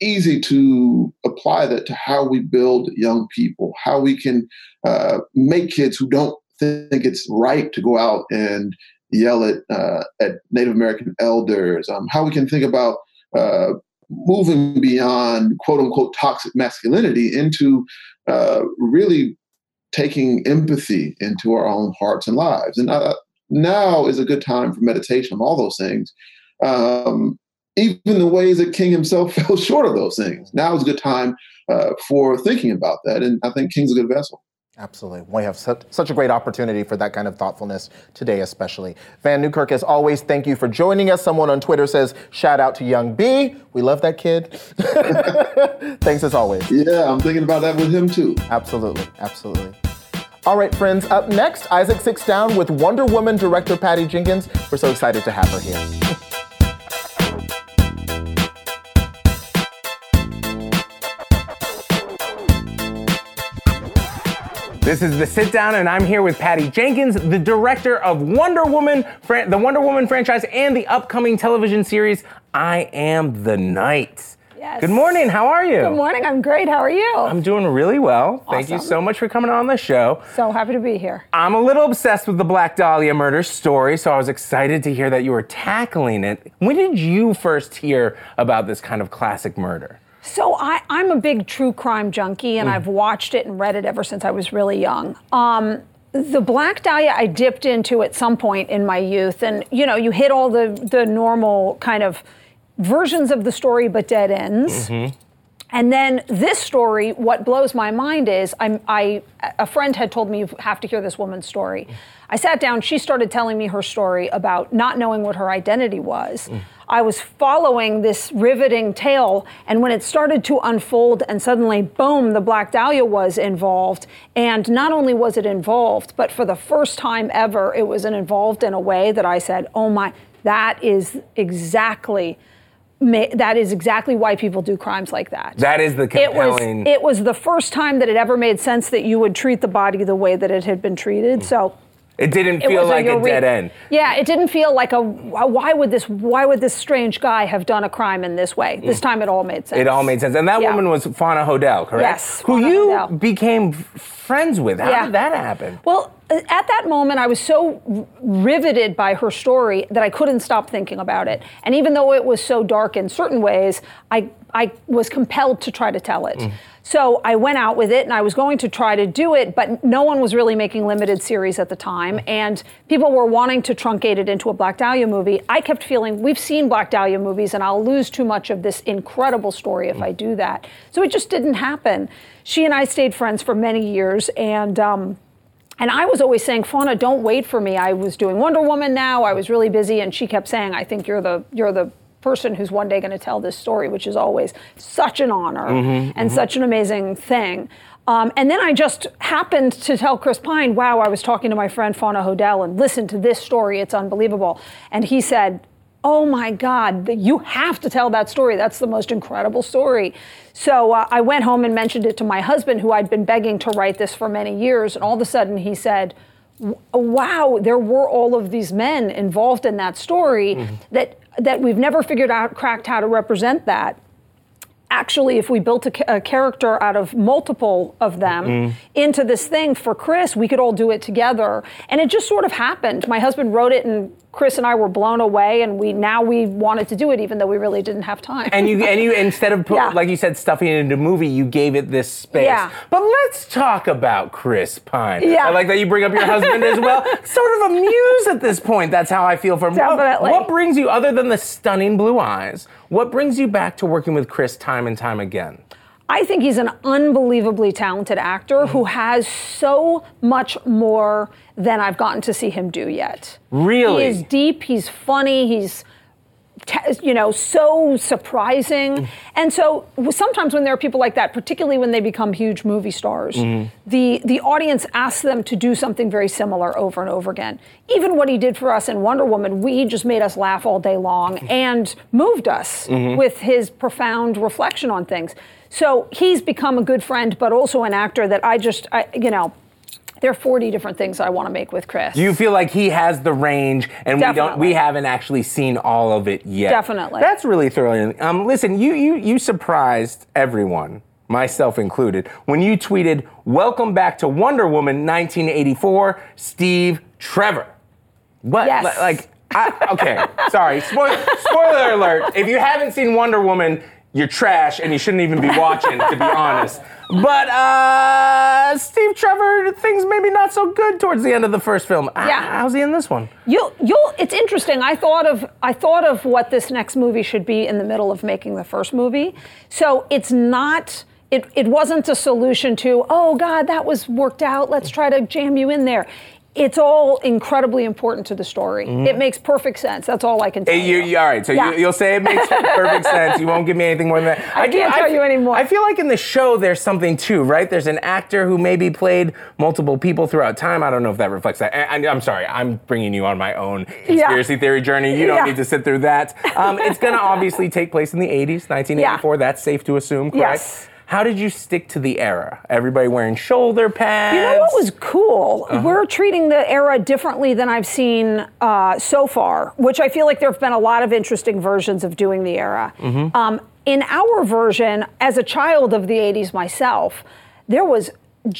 easy to apply that to how we build young people, how we can uh, make kids who don't think it's right to go out and yell at uh, at Native American elders, um, how we can think about uh, moving beyond quote unquote toxic masculinity into uh, really taking empathy into our own hearts and lives. And uh, now is a good time for meditation on all those things um, even the ways that King himself fell short of those things. Now is a good time uh, for thinking about that, and I think King's a good vessel. Absolutely. We have such, such a great opportunity for that kind of thoughtfulness today, especially. Vann Newkirk, as always, thank you for joining us. Someone on Twitter says, shout out to Young B. We love that kid. Thanks as always. Yeah, I'm thinking about that with him too. Absolutely. Absolutely. All right, friends, up next, Isaac sits down with Wonder Woman director Patty Jenkins. We're so excited to have her here. This is the sit down, and I'm here with Patty Jenkins, the director of Wonder Woman, the Wonder Woman franchise, and the upcoming television series I Am the Night. Yes. Good morning. How are you? Good morning. I'm great. How are you? I'm doing really well. Awesome. Thank you so much for coming on the show. So happy to be here. I'm a little obsessed with the Black Dahlia murder story, so I was excited to hear that you were tackling it. When did you first hear about this kind of classic murder? So I, am a big true crime junkie, and mm. I've watched it and read it ever since I was really young. Um, the Black Dahlia I dipped into at some point in my youth, and you know, you hit all the the normal kind of versions of the story, but dead ends. Mm-hmm. And then this story, what blows my mind is I'm, I, a friend had told me you have to hear this woman's story. I sat down, she started telling me her story about not knowing what her identity was. Mm. I was following this riveting tale, and when it started to unfold, and suddenly, boom, the Black Dahlia was involved. And not only was it involved, but for the first time ever, it was involved in a way that I said, oh my, that is exactly. That is exactly why people do crimes like that. That is the It was, compelling. it was the first time that it ever made sense that you would treat the body the way that it had been treated. Mm. So It didn't feel was like a, eureka- dead end. Yeah, it didn't feel like a why would this why would this strange guy have done a crime in this way? This time it all made sense. Mm. It all made sense. And that Yeah. woman was Fauna Hodel, correct? Yes, Who Fauna you Hodel. became friends with. How Yeah. did that happen? Well, at that moment, I was so riveted by her story that I couldn't stop thinking about it. And even though it was so dark in certain ways, I, I was compelled to try to tell it. So I went out with it and I was going to try to do it, but no one was really making limited series at the time. And people were wanting to truncate it into a Black Dahlia movie. I kept feeling we've seen Black Dahlia movies and I'll lose too much of this incredible story if I do that. So it just didn't happen. She and I stayed friends for many years and, um, and I was always saying, Fauna, don't wait for me. I was doing Wonder Woman now. I was really busy, and she kept saying, I think you're the you're the person who's one day going to tell this story, which is always such an honor Mhm, and mhm. such an amazing thing. Um, and then I just happened to tell Chris Pine, wow, I was talking to my friend Fauna Hodel and listen to this story. It's unbelievable. And he said, oh my God, you have to tell that story. That's the most incredible story. So uh, I went home and mentioned it to my husband, who I'd been begging to write this for many years. And all of a sudden he said, wow, there were all of these men involved in that story that, that we've never figured out, cracked how to represent that actually, if we built a, a character out of multiple of them Mm. into this thing for Chris, we could all do it together. And it just sort of happened. My husband wrote it, and Chris and I were blown away. And we now we wanted to do it, even though we really didn't have time. And you and you instead of put, Yeah. like you said stuffing it into a movie, you gave it this space. Yeah. But let's talk about Chris Pine. Yeah. I like that you bring up your husband as well. Sort of a muse at this point. That's how I feel from what- Definitely. What, brings you, other than the stunning blue eyes, what brings you back to working with Chris time and time again? I think he's an unbelievably talented actor who has so much more than I've gotten to see him do yet. Really? He is deep, he's funny, he's you know, so surprising. And so sometimes when there are people like that, particularly when they become huge movie stars, Mhm. the the audience asks them to do something very similar over and over again. Even what he did for us in Wonder Woman, we he just made us laugh all day long and moved us Mhm. with his profound reflection on things. So he's become a good friend, but also an actor that I just, I, you know, there are 40 different things I want to make with Chris. You feel like he has the range and we don't we haven't actually seen all of it yet? Definitely. That's really thrilling. Um, listen, you you you surprised everyone, myself included, when you tweeted, "Welcome back to Wonder Woman 1984, Steve Trevor." What? Yes. Li- Like, I, okay, sorry. Spoil, spoiler alert. If you haven't seen Wonder Woman, you're trash and you shouldn't even be watching, to be honest. But uh, Steve Trevor, things maybe not so good towards the end of the first film. Ah, Yeah. How's he in this one? You'll, you'll. It's interesting. I thought of, I thought of what this next movie should be in the middle of making the first movie. So it's not. It, it wasn't a solution to, oh God, that was worked out. Let's try to jam you in there. It's all incredibly important to the story. Mhm. It makes perfect sense. That's all I can tell you, you. all right, so Yeah. you, you'll say it makes perfect sense. You won't give me anything more than that. I can't tell you anymore. I feel like in the show there's something too, right? There's an actor who maybe played multiple people throughout time. I don't know if that reflects that. And, I'm sorry, I'm bringing you on my own conspiracy theory journey. You don't Yeah. need to sit through that. Um, it's going to obviously take place in the 80s, 1984. That's safe to assume, correct? Yes. How did you stick to the era? Everybody wearing shoulder pads. You know what was cool? Uh-huh. We're treating the era differently than I've seen uh, so far, which I feel like there have been a lot of interesting versions of doing the era. Mhm. Um, in our version, as a child of the 80s myself, there was.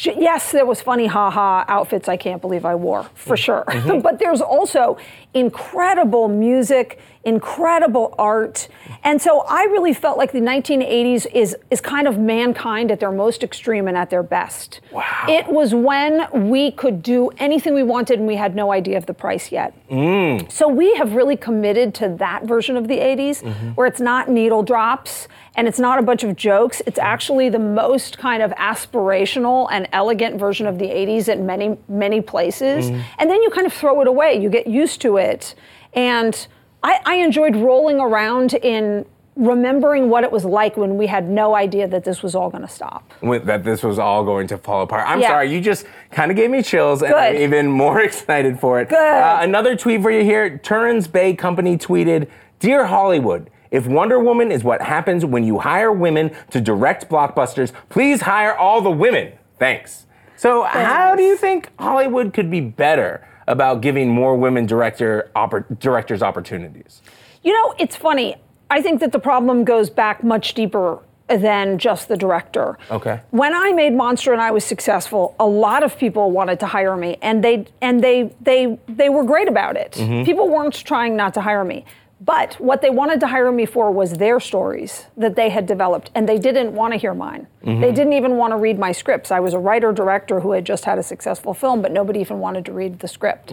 Yes, there was funny haha outfits I can't believe I wore, for sure. Mhm. but there's also incredible music, incredible art. And so I really felt like the 1980s is, is kind of mankind at their most extreme and at their best. Wow. It was when we could do anything we wanted and we had no idea of the price yet. Mm. So we have really committed to that version of the 80s Mm-hmm. where it's not needle drops and it's not a bunch of jokes. It's actually the most kind of aspirational and elegant version of the 80s in many, many places. Mm-hmm. Mhm. And then you kind of throw it away. You get used to it. And I, I enjoyed rolling around in remembering what it was like when we had no idea that this was all going to stop. with- that this was all going to fall apart. I'm Yeah. sorry, you just kind of gave me chills, and I'm even more excited for it. Good. Uh, another tweet for you here. Turns Bay Company tweeted, "Dear Hollywood." If Wonder Woman is what happens when you hire women to direct blockbusters, please hire all the women. Thanks. So, how do you think Hollywood could be better about giving more women director oppor- directors opportunities? You know, it's funny. I think that the problem goes back much deeper than just the director. Okay. When I made Monster and I was successful, a lot of people wanted to hire me and they and they they they were great about it. Mhm. People weren't trying not to hire me. But what they wanted to hire me for was their stories that they had developed and they didn't want to hear mine. Mhm. They didn't even want to read my scripts. I was a writer director who had just had a successful film, but nobody even wanted to read the script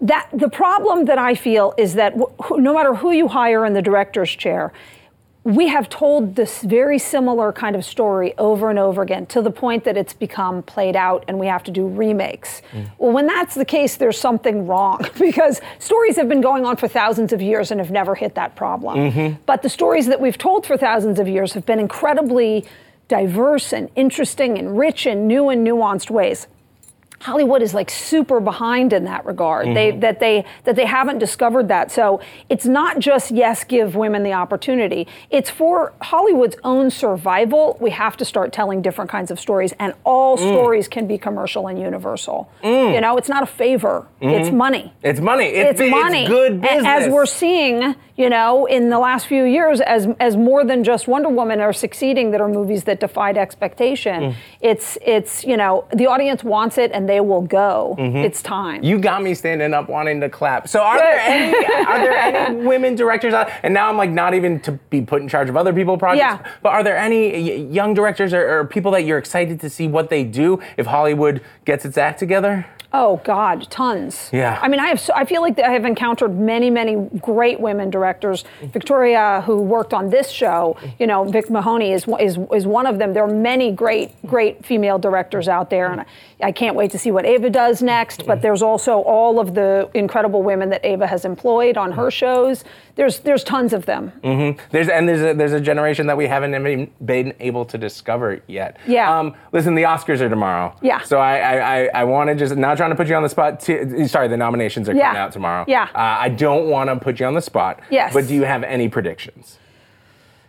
that the problem that I feel is that wh- who- no matter who you hire in the director's chair, we have told this very similar kind of story over and over again to the point that it's become played out and we have to do remakes. Well, when that's the case, there's something wrong because stories have been going on for thousands of years and have never hit that problem. Mhm. But the stories that we've told for thousands of years have been incredibly diverse and interesting and rich in new and nuanced ways. Hollywood is like super behind in that regard. They Mhm. that they that they haven't discovered that. So it's not just yes, give women the opportunity. It's for Hollywood's own survival. We have to start telling different kinds of stories, and all Mm. stories can be commercial and universal. Mm. You know, it's not a favor. It's Mhm. money. It's money. It's, It's money. good A- business. As we're seeing, you know, in the last few years, as as more than just Wonder Woman are succeeding that are movies that defied expectation. Mm. It's it's you know the audience wants it and they will go. Mhm. It's time. You got me standing up wanting to clap. So are Good. there any are there any women directors out and now I'm like not even to be put in charge of other people projects, Yeah. but are there any young directors or, or people that you're excited to see what they do if Hollywood gets its act together? Oh God, tons. Yeah. I mean, I have. So, I feel like I have encountered many, many great women directors. Victoria, who worked on this show, you know, Vic Mahoney is is is one of them. There are many great, great female directors out there, and I, I can't wait to see what Ava does next. But there's also all of the incredible women that Ava has employed on her shows. There's there's tons of them. Mm-hmm. There's and there's a, there's a generation that we haven't even been able to discover yet. Yeah. Um, listen, the Oscars are tomorrow. Yeah. So I I, I, I want to just not trying to put you on the spot. To, sorry, the nominations are Yeah. coming out tomorrow. Yeah. Uh, I don't want to put you on the spot. Yes. But do you have any predictions?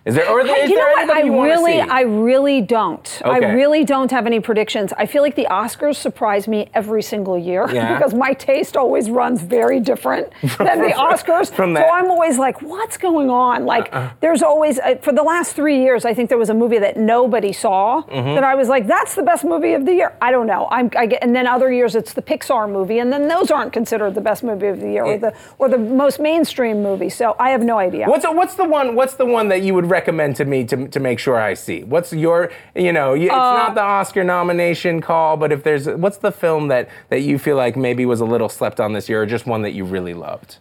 Is there or is I- you there know what? I really. I really don't. Okay. I really don't have any predictions. I feel like the Oscars surprise me every single year Yeah. because my taste always runs very different than the Oscars. From so I'm always like, what's going on? Like, Uh-uh. there's always uh, for the last three years, I think there was a movie that nobody saw Mhm. that I was like, that's the best movie of the year. I don't know. I'm, I get, and then other years it's the Pixar movie, and then those aren't considered the best movie of the year or the or the most mainstream movie. So I have no idea. What's the, what's the one what's the one that you would recommend to me to, to make sure I see? What's your you know you, it's Uh, not the Oscar nomination call, but if there's what's the film that that you feel like maybe was a little slept on this year, or just one that you really loved?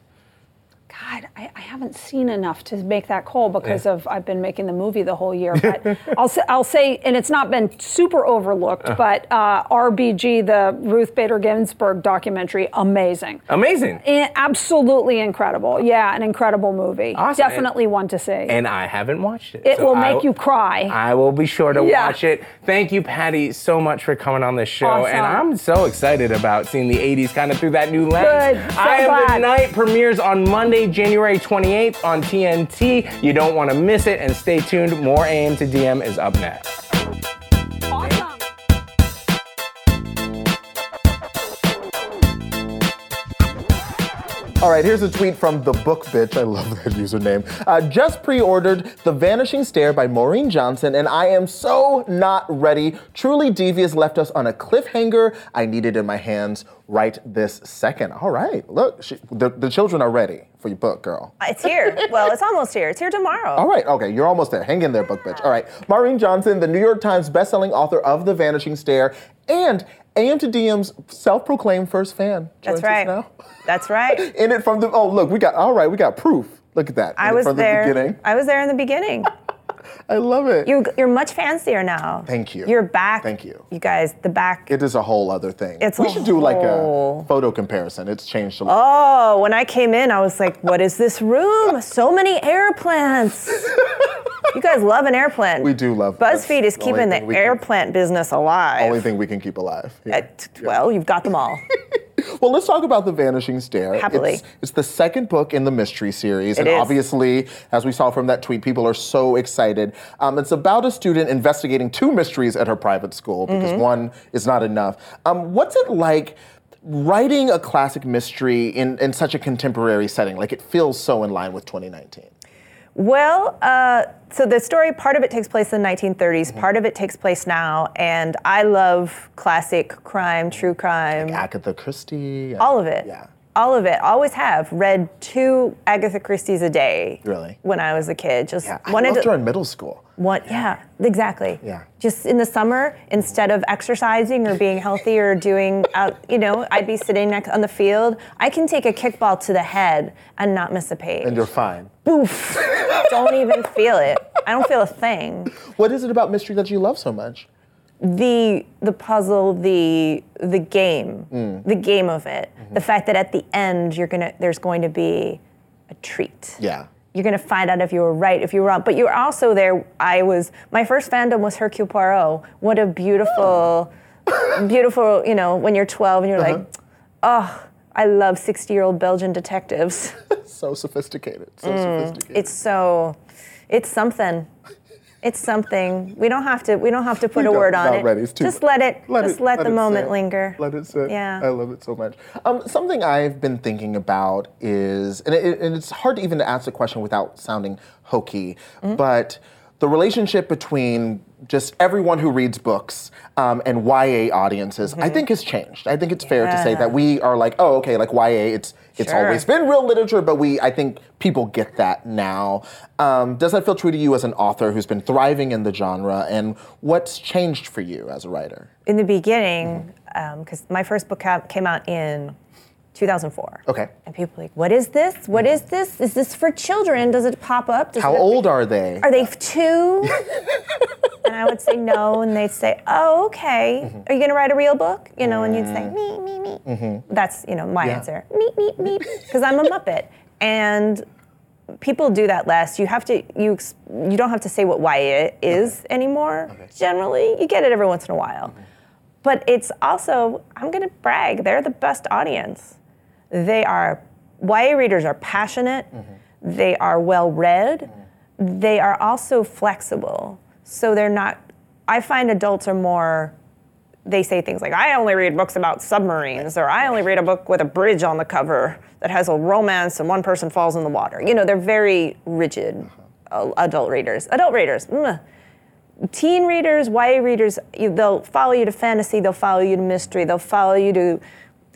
God, I, I haven't seen enough to make that call because Yeah. of I've been making the movie the whole year. But I'll say, I'll say, and it's not been super overlooked, Uh. but uh, RBG, the Ruth Bader Ginsburg documentary, amazing. Amazing. I- absolutely incredible. Yeah, an incredible movie. Awesome. Definitely one to see. And I haven't watched it. it so will make you cry. I will be sure to Yeah. watch it. Thank you, Patty, so much for coming on this show. And I'm so excited about seeing the 80s kind of through that new lens. Good. So I Am the glad. Night premieres on Monday, January 28th on TNT. You don't want to miss it, and stay tuned. More AM to DM is up next. All right, here's a tweet from the book bitch. I love that username. Uh, just pre-ordered The Vanishing Stair by Maureen Johnson, and I am so not ready. Truly Devious left us on a cliffhanger. I need it in my hands right this second. All right, look, she, the, the children are ready for your book, girl. It's here. Well, it's almost here. It's here tomorrow. All right, okay, you're almost there. Hang in there, book bitch. All right, Maureen Johnson, the New York Times bestselling author of The Vanishing Stair, and AM to DM's self-proclaimed first fan. That's right. now. That's right. In it from the oh look, we got all right, we got proof. Look at that. I was from there. the beginning. I was there in the beginning. I love it. You, you're much fancier now. Thank you. You're back. Thank you. You guys, the back. It is a whole other thing. It's like we should do like a photo comparison. It's changed a lot. Oh, when I came in, I was like, what is this room? So many air plants. you guys love an air plant. We do love BuzzFeed is the keeping the air can- plant business alive. Only thing we can keep alive. Yeah. Uh, t- Well, you've got them all. Well, let's talk about The Vanishing Stair. Happily. It's, it's the second book in the mystery series. It and is. obviously, as we saw from that tweet, people are so excited. Um, it's about a student investigating two mysteries at her private school because Mm-hmm. one is not enough. Um, what's it like? Writing a classic mystery in, in such a contemporary setting, like it feels so in line with 2019. Well, uh, so the story, part of it takes place in the 1930s, part of it takes place now, and I love classic crime, true crime, Agatha Christie. all of it. Yeah. All of it. Always have read two Agatha Christie's a day. Really? When I was a kid, just Yeah, I wanted loved to. her in middle school. One, yeah, exactly. Yeah. Just in the summer, instead of exercising or being healthy or doing out, you know, I'd be sitting next on the field. I can take a kickball to the head and not miss a page. And you're fine. Boof. don't even feel it. I don't feel a thing. What is it about mystery that you love so much? The the puzzle, the the game, Mm. the game of it. Mm-hmm. The fact that at the end you're gonna there's going to be a treat. Yeah. You're gonna find out if you were right, if you were wrong. But you're also there. I was my first fandom was Hercule Poirot. What a beautiful, beautiful. You know, when you're 12 and you're like, oh, I love 60 year old Belgian detectives. So sophisticated. So Mm, sophisticated. It's so, it's something. It's something. We don't have to. We don't have to put We a word on not it. ready. It's too- just let it. just let, the it moment sit. linger. Let it sit. Yeah. I love it so much. Um, something I've been thinking about is, and, it, and it's hard to even to ask the question without sounding hokey, Mm-hmm. but the relationship between just everyone who reads books um, and YA audiences, I think has changed. I think it's fair to say Mm-hmm. That we are like, oh, okay, like YA, it's it's Sure. always been real literature, but we, I think people get that now. Um, does that feel true to you as an author who's been thriving in the genre, and what's changed for you as a writer? In the beginning, because my first book came out in 2004. Okay. And people were like, what is this? What is this? Is this for children? Does it pop up? Does How it- old are they? Are they two? and I would say no, and they'd say, "Oh, okay. Mm-hmm. Are you gonna write a real book?" You know, and you'd say, "Me, me, me." That's you know my Mm. Yeah. answer. Me, me, me, because I'm a Muppet, and people do that less. You have to you you don't have to say what YA is anymore. Generally, you get it every once in a while, Mm-hmm. but it's also I'm gonna brag. They're the best audience. They are YA readers are passionate. They are well read. They are also flexible. So they're not. I find adults are more. They say things like, "I only read books about submarines," or "I only read a book with a bridge on the cover that has a romance and one person falls in the water." You know, they're very rigid. uh, Adult readers. Adult readers. mm. Teen readers, YA readers, you- they'll follow you to fantasy, they'll follow you to mystery, they'll follow you to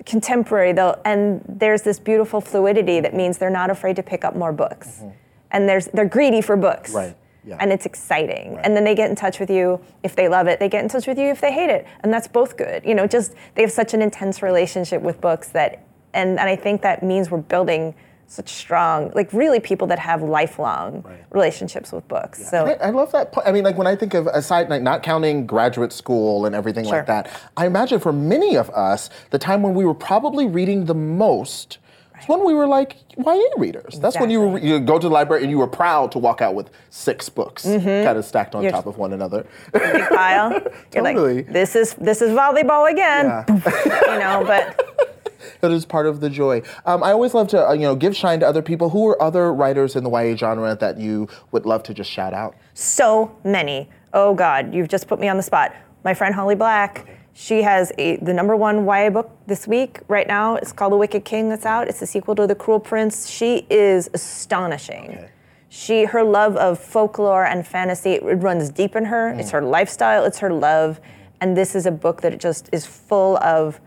contemporary, they'll, and there's this beautiful fluidity that means they're not afraid to pick up more books. And there's, they're greedy for books. Mm-hmm. Right, yeah. And it's exciting. And then they get in touch with you if they love it, they get in touch with you if they hate it. And that's both good. You know, just they have such an intense relationship with books that, and, and I think that means we're building such strong, like really people that have lifelong relationships with books. So I, I love that. po- I mean, like when I think of aside, like not counting graduate school and everything Sure. like that, I imagine for many of us, the time when we were probably reading the most is when we were like YA readers. That's when you were, you go to the library and you were proud to walk out with six books, mm-hmm. kind of stacked on You're- top of one another. big pile. You're Totally. like, this is this is volleyball again. Yeah. you know, but That is part of the joy. Um, I always love to, uh, you know, give shine to other people. Who are other writers in the YA genre that you would love to just shout out? so many. Oh God, you've just put me on the spot. My friend Holly Black. She has a, the number one YA book this week, right now. It's called The Wicked King. That's out. It's the sequel to The Cruel Prince. She is astonishing. She, her love of folklore and fantasy, it runs deep in her. It's her lifestyle. It's her love, and this is a book that just is full of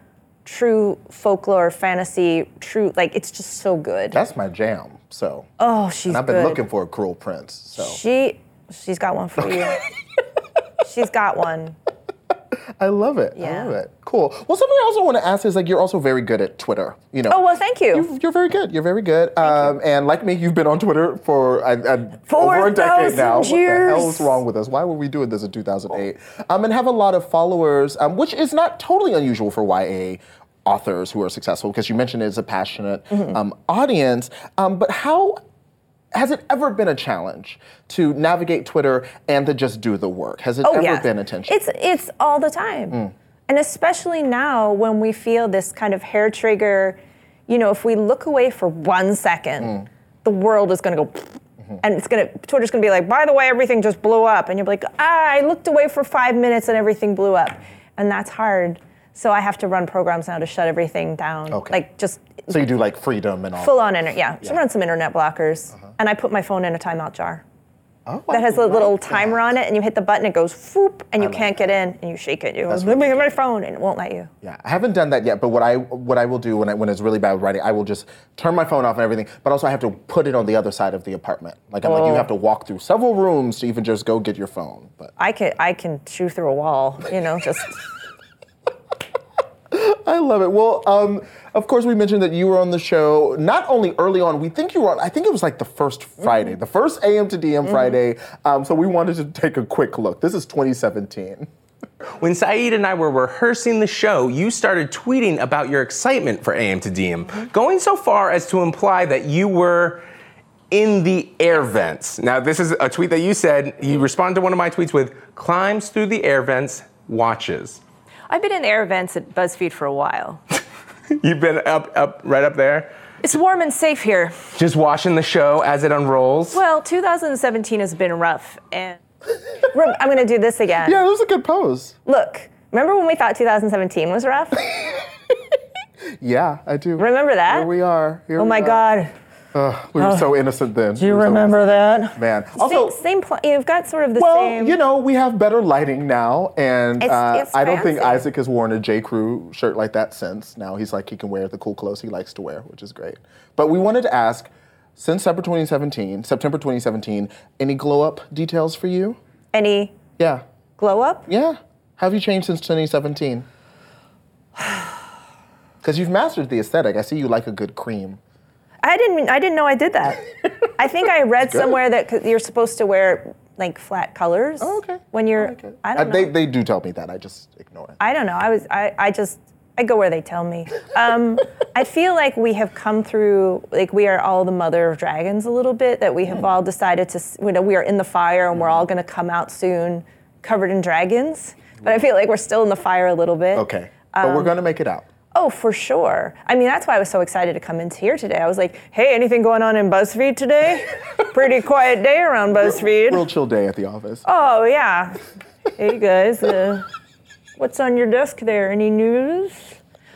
true folklore, fantasy, true. Like it's just so good. That's my jam. So, oh, she's and I've been good. looking for a Cruel Prince. So, She, she's got one for you. she's got one. I love it. I love it. Cool. Well, something I also want to ask is like you're also very good at Twitter. You know. Oh well, thank you. You- You're very good. You're very good. Um, and like me, you've been on Twitter for uh, Four over a decade now. thousand What the hell is wrong with us? Why were we doing this in 2008? Um, and have a lot of followers, um, which is not totally unusual for YA authors who are successful because you mentioned it's a passionate Mm-hmm. um, audience. Um, but how has it ever been a challenge to navigate Twitter and to just do the work? Has it oh ever been a tension? It's it's all the time, Mm. and especially now when we feel this kind of hair trigger. You know, if we look away for one second, Mm. the world is going to go. Mm-hmm. And it's gonna Twitter's gonna be like, by the way, everything just blew up, and you're like, ah, I looked away for five minutes and everything blew up, and that's hard. So I have to run programs now to shut everything down. Okay. Like just so you do like freedom and all. full on internet. Yeah, just Yeah. Uh-huh. run some internet blockers, and I put my phone in a timeout jar. Oh, that has a little like timer on it, and you hit the button, it goes whoop, and you like can't get in, and you shake it. You go, let me get my phone, and it won't let you. Yeah, I haven't done that yet. But what I what I will do when I, when it's really bad with writing, I will just turn my phone off and everything. But also, I have to put it on the other side of the apartment. Like I'm like, you Oh. have to walk through several rooms to even just go get your phone. But I can I can chew through a wall, you know, just I love it. Well, um, of course, we mentioned that you were on the show not only early on. We think you were on. I think it was like the first Friday, the first AM to DM Friday. Um, so we wanted to take a quick look. This is 2017. When Saeed and I were rehearsing the show, you started tweeting about your excitement for AM to DM, going so far as to imply that you were in the air vents. Now, this is a tweet that you said, you responded to one of my tweets with, climbs through the air vents, watches. I've been in air vents at BuzzFeed for a while. You've been up, up, right up there, It's warm and safe here. just watching the show as it unrolls. Well, 2017 has been rough, and I'm going to do this again. Yeah, it was a good pose. Look, remember when we thought 2017 was rough? Yeah, I do. Remember that? Here we are. Here oh we my are. God. Ugh, we were so innocent then. Do you We were so remember that? Man. Also, same, same pl- you've got sort of the well, same. you know, we have better lighting now, and It's- uh, it's I don't think. Isaac has worn a J. Crew shirt like that since. Now he's like he can wear the cool clothes he likes to wear, which is great. But we wanted to ask, since September 2017, September 2017, any glow up details for you? Any Yeah, glow up? yeah. Have you changed since 2017? Because you've mastered the aesthetic. I see you like a good cream. I didn't. I didn't know I did that. I think I read somewhere that you're supposed to wear like flat colors. Oh, okay. When you're, I, Uh, don't know. they, they do tell me that. I just ignore it. I don't know. I was. I. I just. I go where they tell me. Um, I feel like we have come through. Like we are all the mother of dragons a little bit. That we have all decided to. You know, we are in the fire and we're all going to come out soon, covered in dragons. But I feel like we're still in the fire a little bit. Okay. But we're Um, going to make it out. Oh, for sure. I mean, that's why I was so excited to come into here today. I was like, hey, anything going on in BuzzFeed today? Pretty quiet day around BuzzFeed. Real chill day at the office. Oh, yeah. Hey, guys. Uh, what's on your desk there? Any news?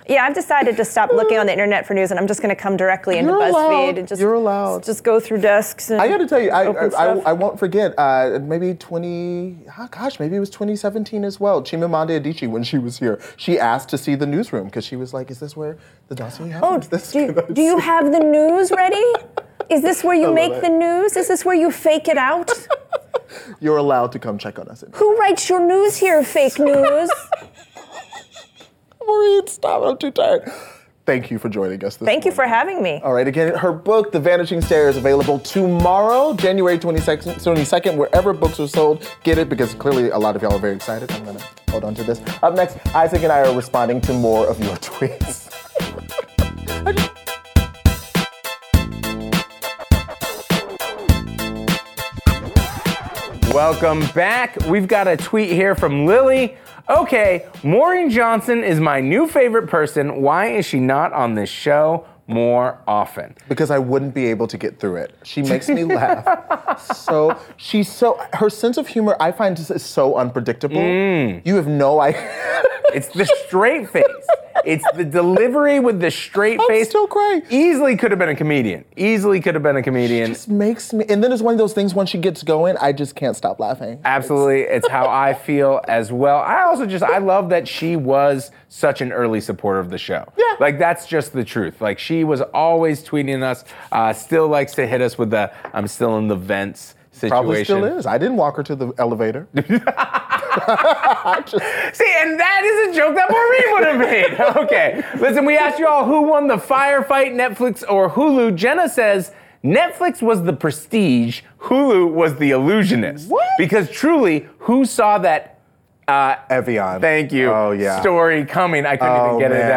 Yeah, I've decided to stop looking on the internet for news, and I'm just going to come directly into You're BuzzFeed allowed. and just You're allowed. just go through desks. And I got to tell you, I, I, I. I won't forget. Uh, maybe twenty, oh gosh, maybe it was 2017 as well. Chimamanda Adichie, when she was here, she asked to see the newsroom because she was like, "Is this where the dossier Oh, happens?" This do, do you have the news ready? Is this where you make it. the news? Is this where you fake it out? You're allowed to come check on us. Who writes your news here, fake news? Maureen, stop! I'm too tired. Thank you for joining us. This Thank you for having me. All right, again, her book, The Vanishing Stair, is available tomorrow, January 22nd, 22nd, wherever books are sold. Get it because clearly a lot of y'all are very excited. I'm going to hold on to this. Up next, Isaac and I are responding to more of your tweets. Welcome back. We've got a tweet here from Lily. Okay, Maureen Johnson is my new favorite person. Why is she not on this show more often? Because I wouldn't be able to get through it. She makes me laugh. so, she's so, her sense of humor, I find is is so unpredictable. Mm. You have no idea. It's the straight face. It's the delivery with the straight I'm face. still crying. Easily could have been a comedian. Easily could have been a comedian. just makes me, and then it's one of those things when she gets going, I just can't stop laughing. Absolutely. It's how I feel as well. I also just, I love that she was such an early supporter of the show. Yeah. Like, that's just the truth. Like, she was always tweeting us, uh, still likes to hit us with the I'm still in the vents situation. Probably still is. I didn't walk her to the elevator. See, and that is a joke that Maureen would have made. Okay, listen, we asked you all who won the firefight, Netflix or Hulu. Jenna says Netflix was the prestige, Hulu was the illusionist. What? Because truly, who saw that uh, Evian. Thank you. Oh, yeah. Story coming. I couldn't Oh, even get it man.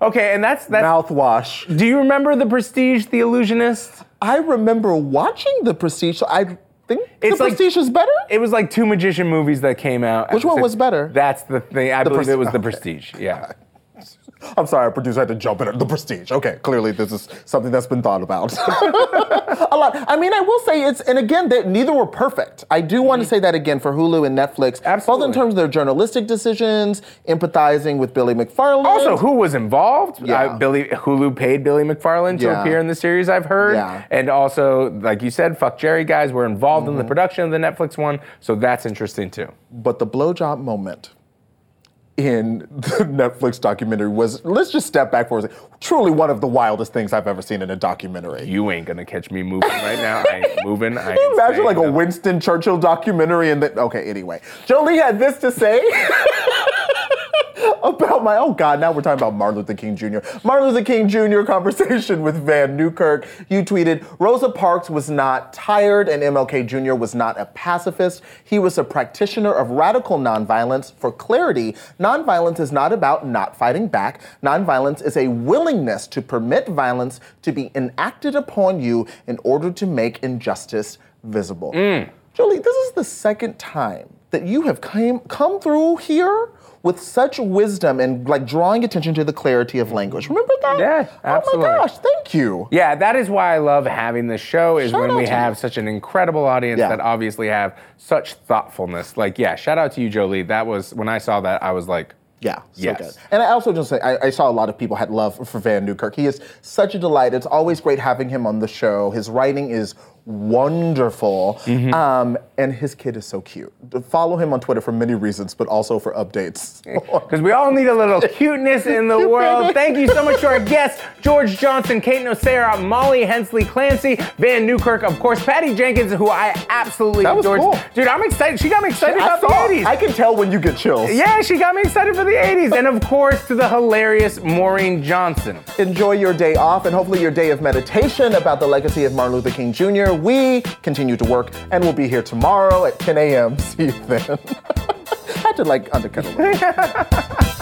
out. Okay, and that's that's Mouthwash. Do you remember the Prestige, The Illusionist? I remember watching The Prestige. I think It's The like- Prestige is better. It was like two magician movies that came out. Which one was better? That's the thing. I The believe it was the. Prestige. Yeah. I'm sorry, producer had to jump in. At the Prestige. Okay, clearly this is something that's been thought about a lot. I mean, I will say it's, and again, they, neither were perfect. I do want to say that again for Hulu and Netflix, both Mm-hmm. In terms of their journalistic decisions, empathizing with Billy McFarland. Also, who was involved? Yeah. Uh, Billy Hulu paid Billy McFarland to Yeah. appear in the series. I've heard, Yeah. and also, like you said, FuckJerry guys were involved Mm-hmm. in the production of the Netflix one, so that's interesting too. But the blowjob moment in the Netflix documentary was, let's just step back for a second, truly one of the wildest things I've ever seen in a documentary. You ain't gonna catch me moving right now. I ain't moving. I ain't imagine like a. Winston Churchill documentary and then okay, anyway. Jolie had this to say about my oh god, now we're talking about Martin Luther King Jr. Martin Luther King Jr. conversation with Vann Newkirk. You tweeted, Rosa Parks was not tired and MLK Jr. was not a pacifist. He was a practitioner of radical nonviolence. For clarity, nonviolence is not about not fighting back. Nonviolence is a willingness to permit violence to be enacted upon you in order to make injustice visible. Mm. Julie, this is the second time that you have came, come through here with such wisdom and like drawing attention to the clarity of language. Remember that? Yeah, absolutely. Oh my gosh, thank you. Yeah, that is why I love having this show. Is Shout when we have you. such an incredible audience Yeah. that obviously have such thoughtfulness. Like, yeah, shout out to you, Jolie. That was when I saw that, I was like, Yeah, so Yes. good. And I also just say I, I saw a lot of people had love for Vann Newkirk. He is such a delight. It's always great having him on the show. His writing is wonderful, Mm-hmm. um, and his kid is so cute. Follow him on Twitter for many reasons, but also for updates. Because we all need a little cuteness in the world. Thank you so much to our guests, George Johnson, Kate Nocera, Molly Hensley Clancy, Vann Newkirk, of course, Patty Jenkins, who I absolutely That was adored. cool. Dude, I'm excited. She got me excited I about the saw- 80s. I can tell when you get chills. yeah, she got me excited for the 80s. And of course, to the hilarious Maureen Johnson. Enjoy your day off and hopefully your day of meditation about the legacy of Martin Luther King Jr. We continue to work and we'll be here tomorrow at 10 a.m. See you then. I had to like undercut a little.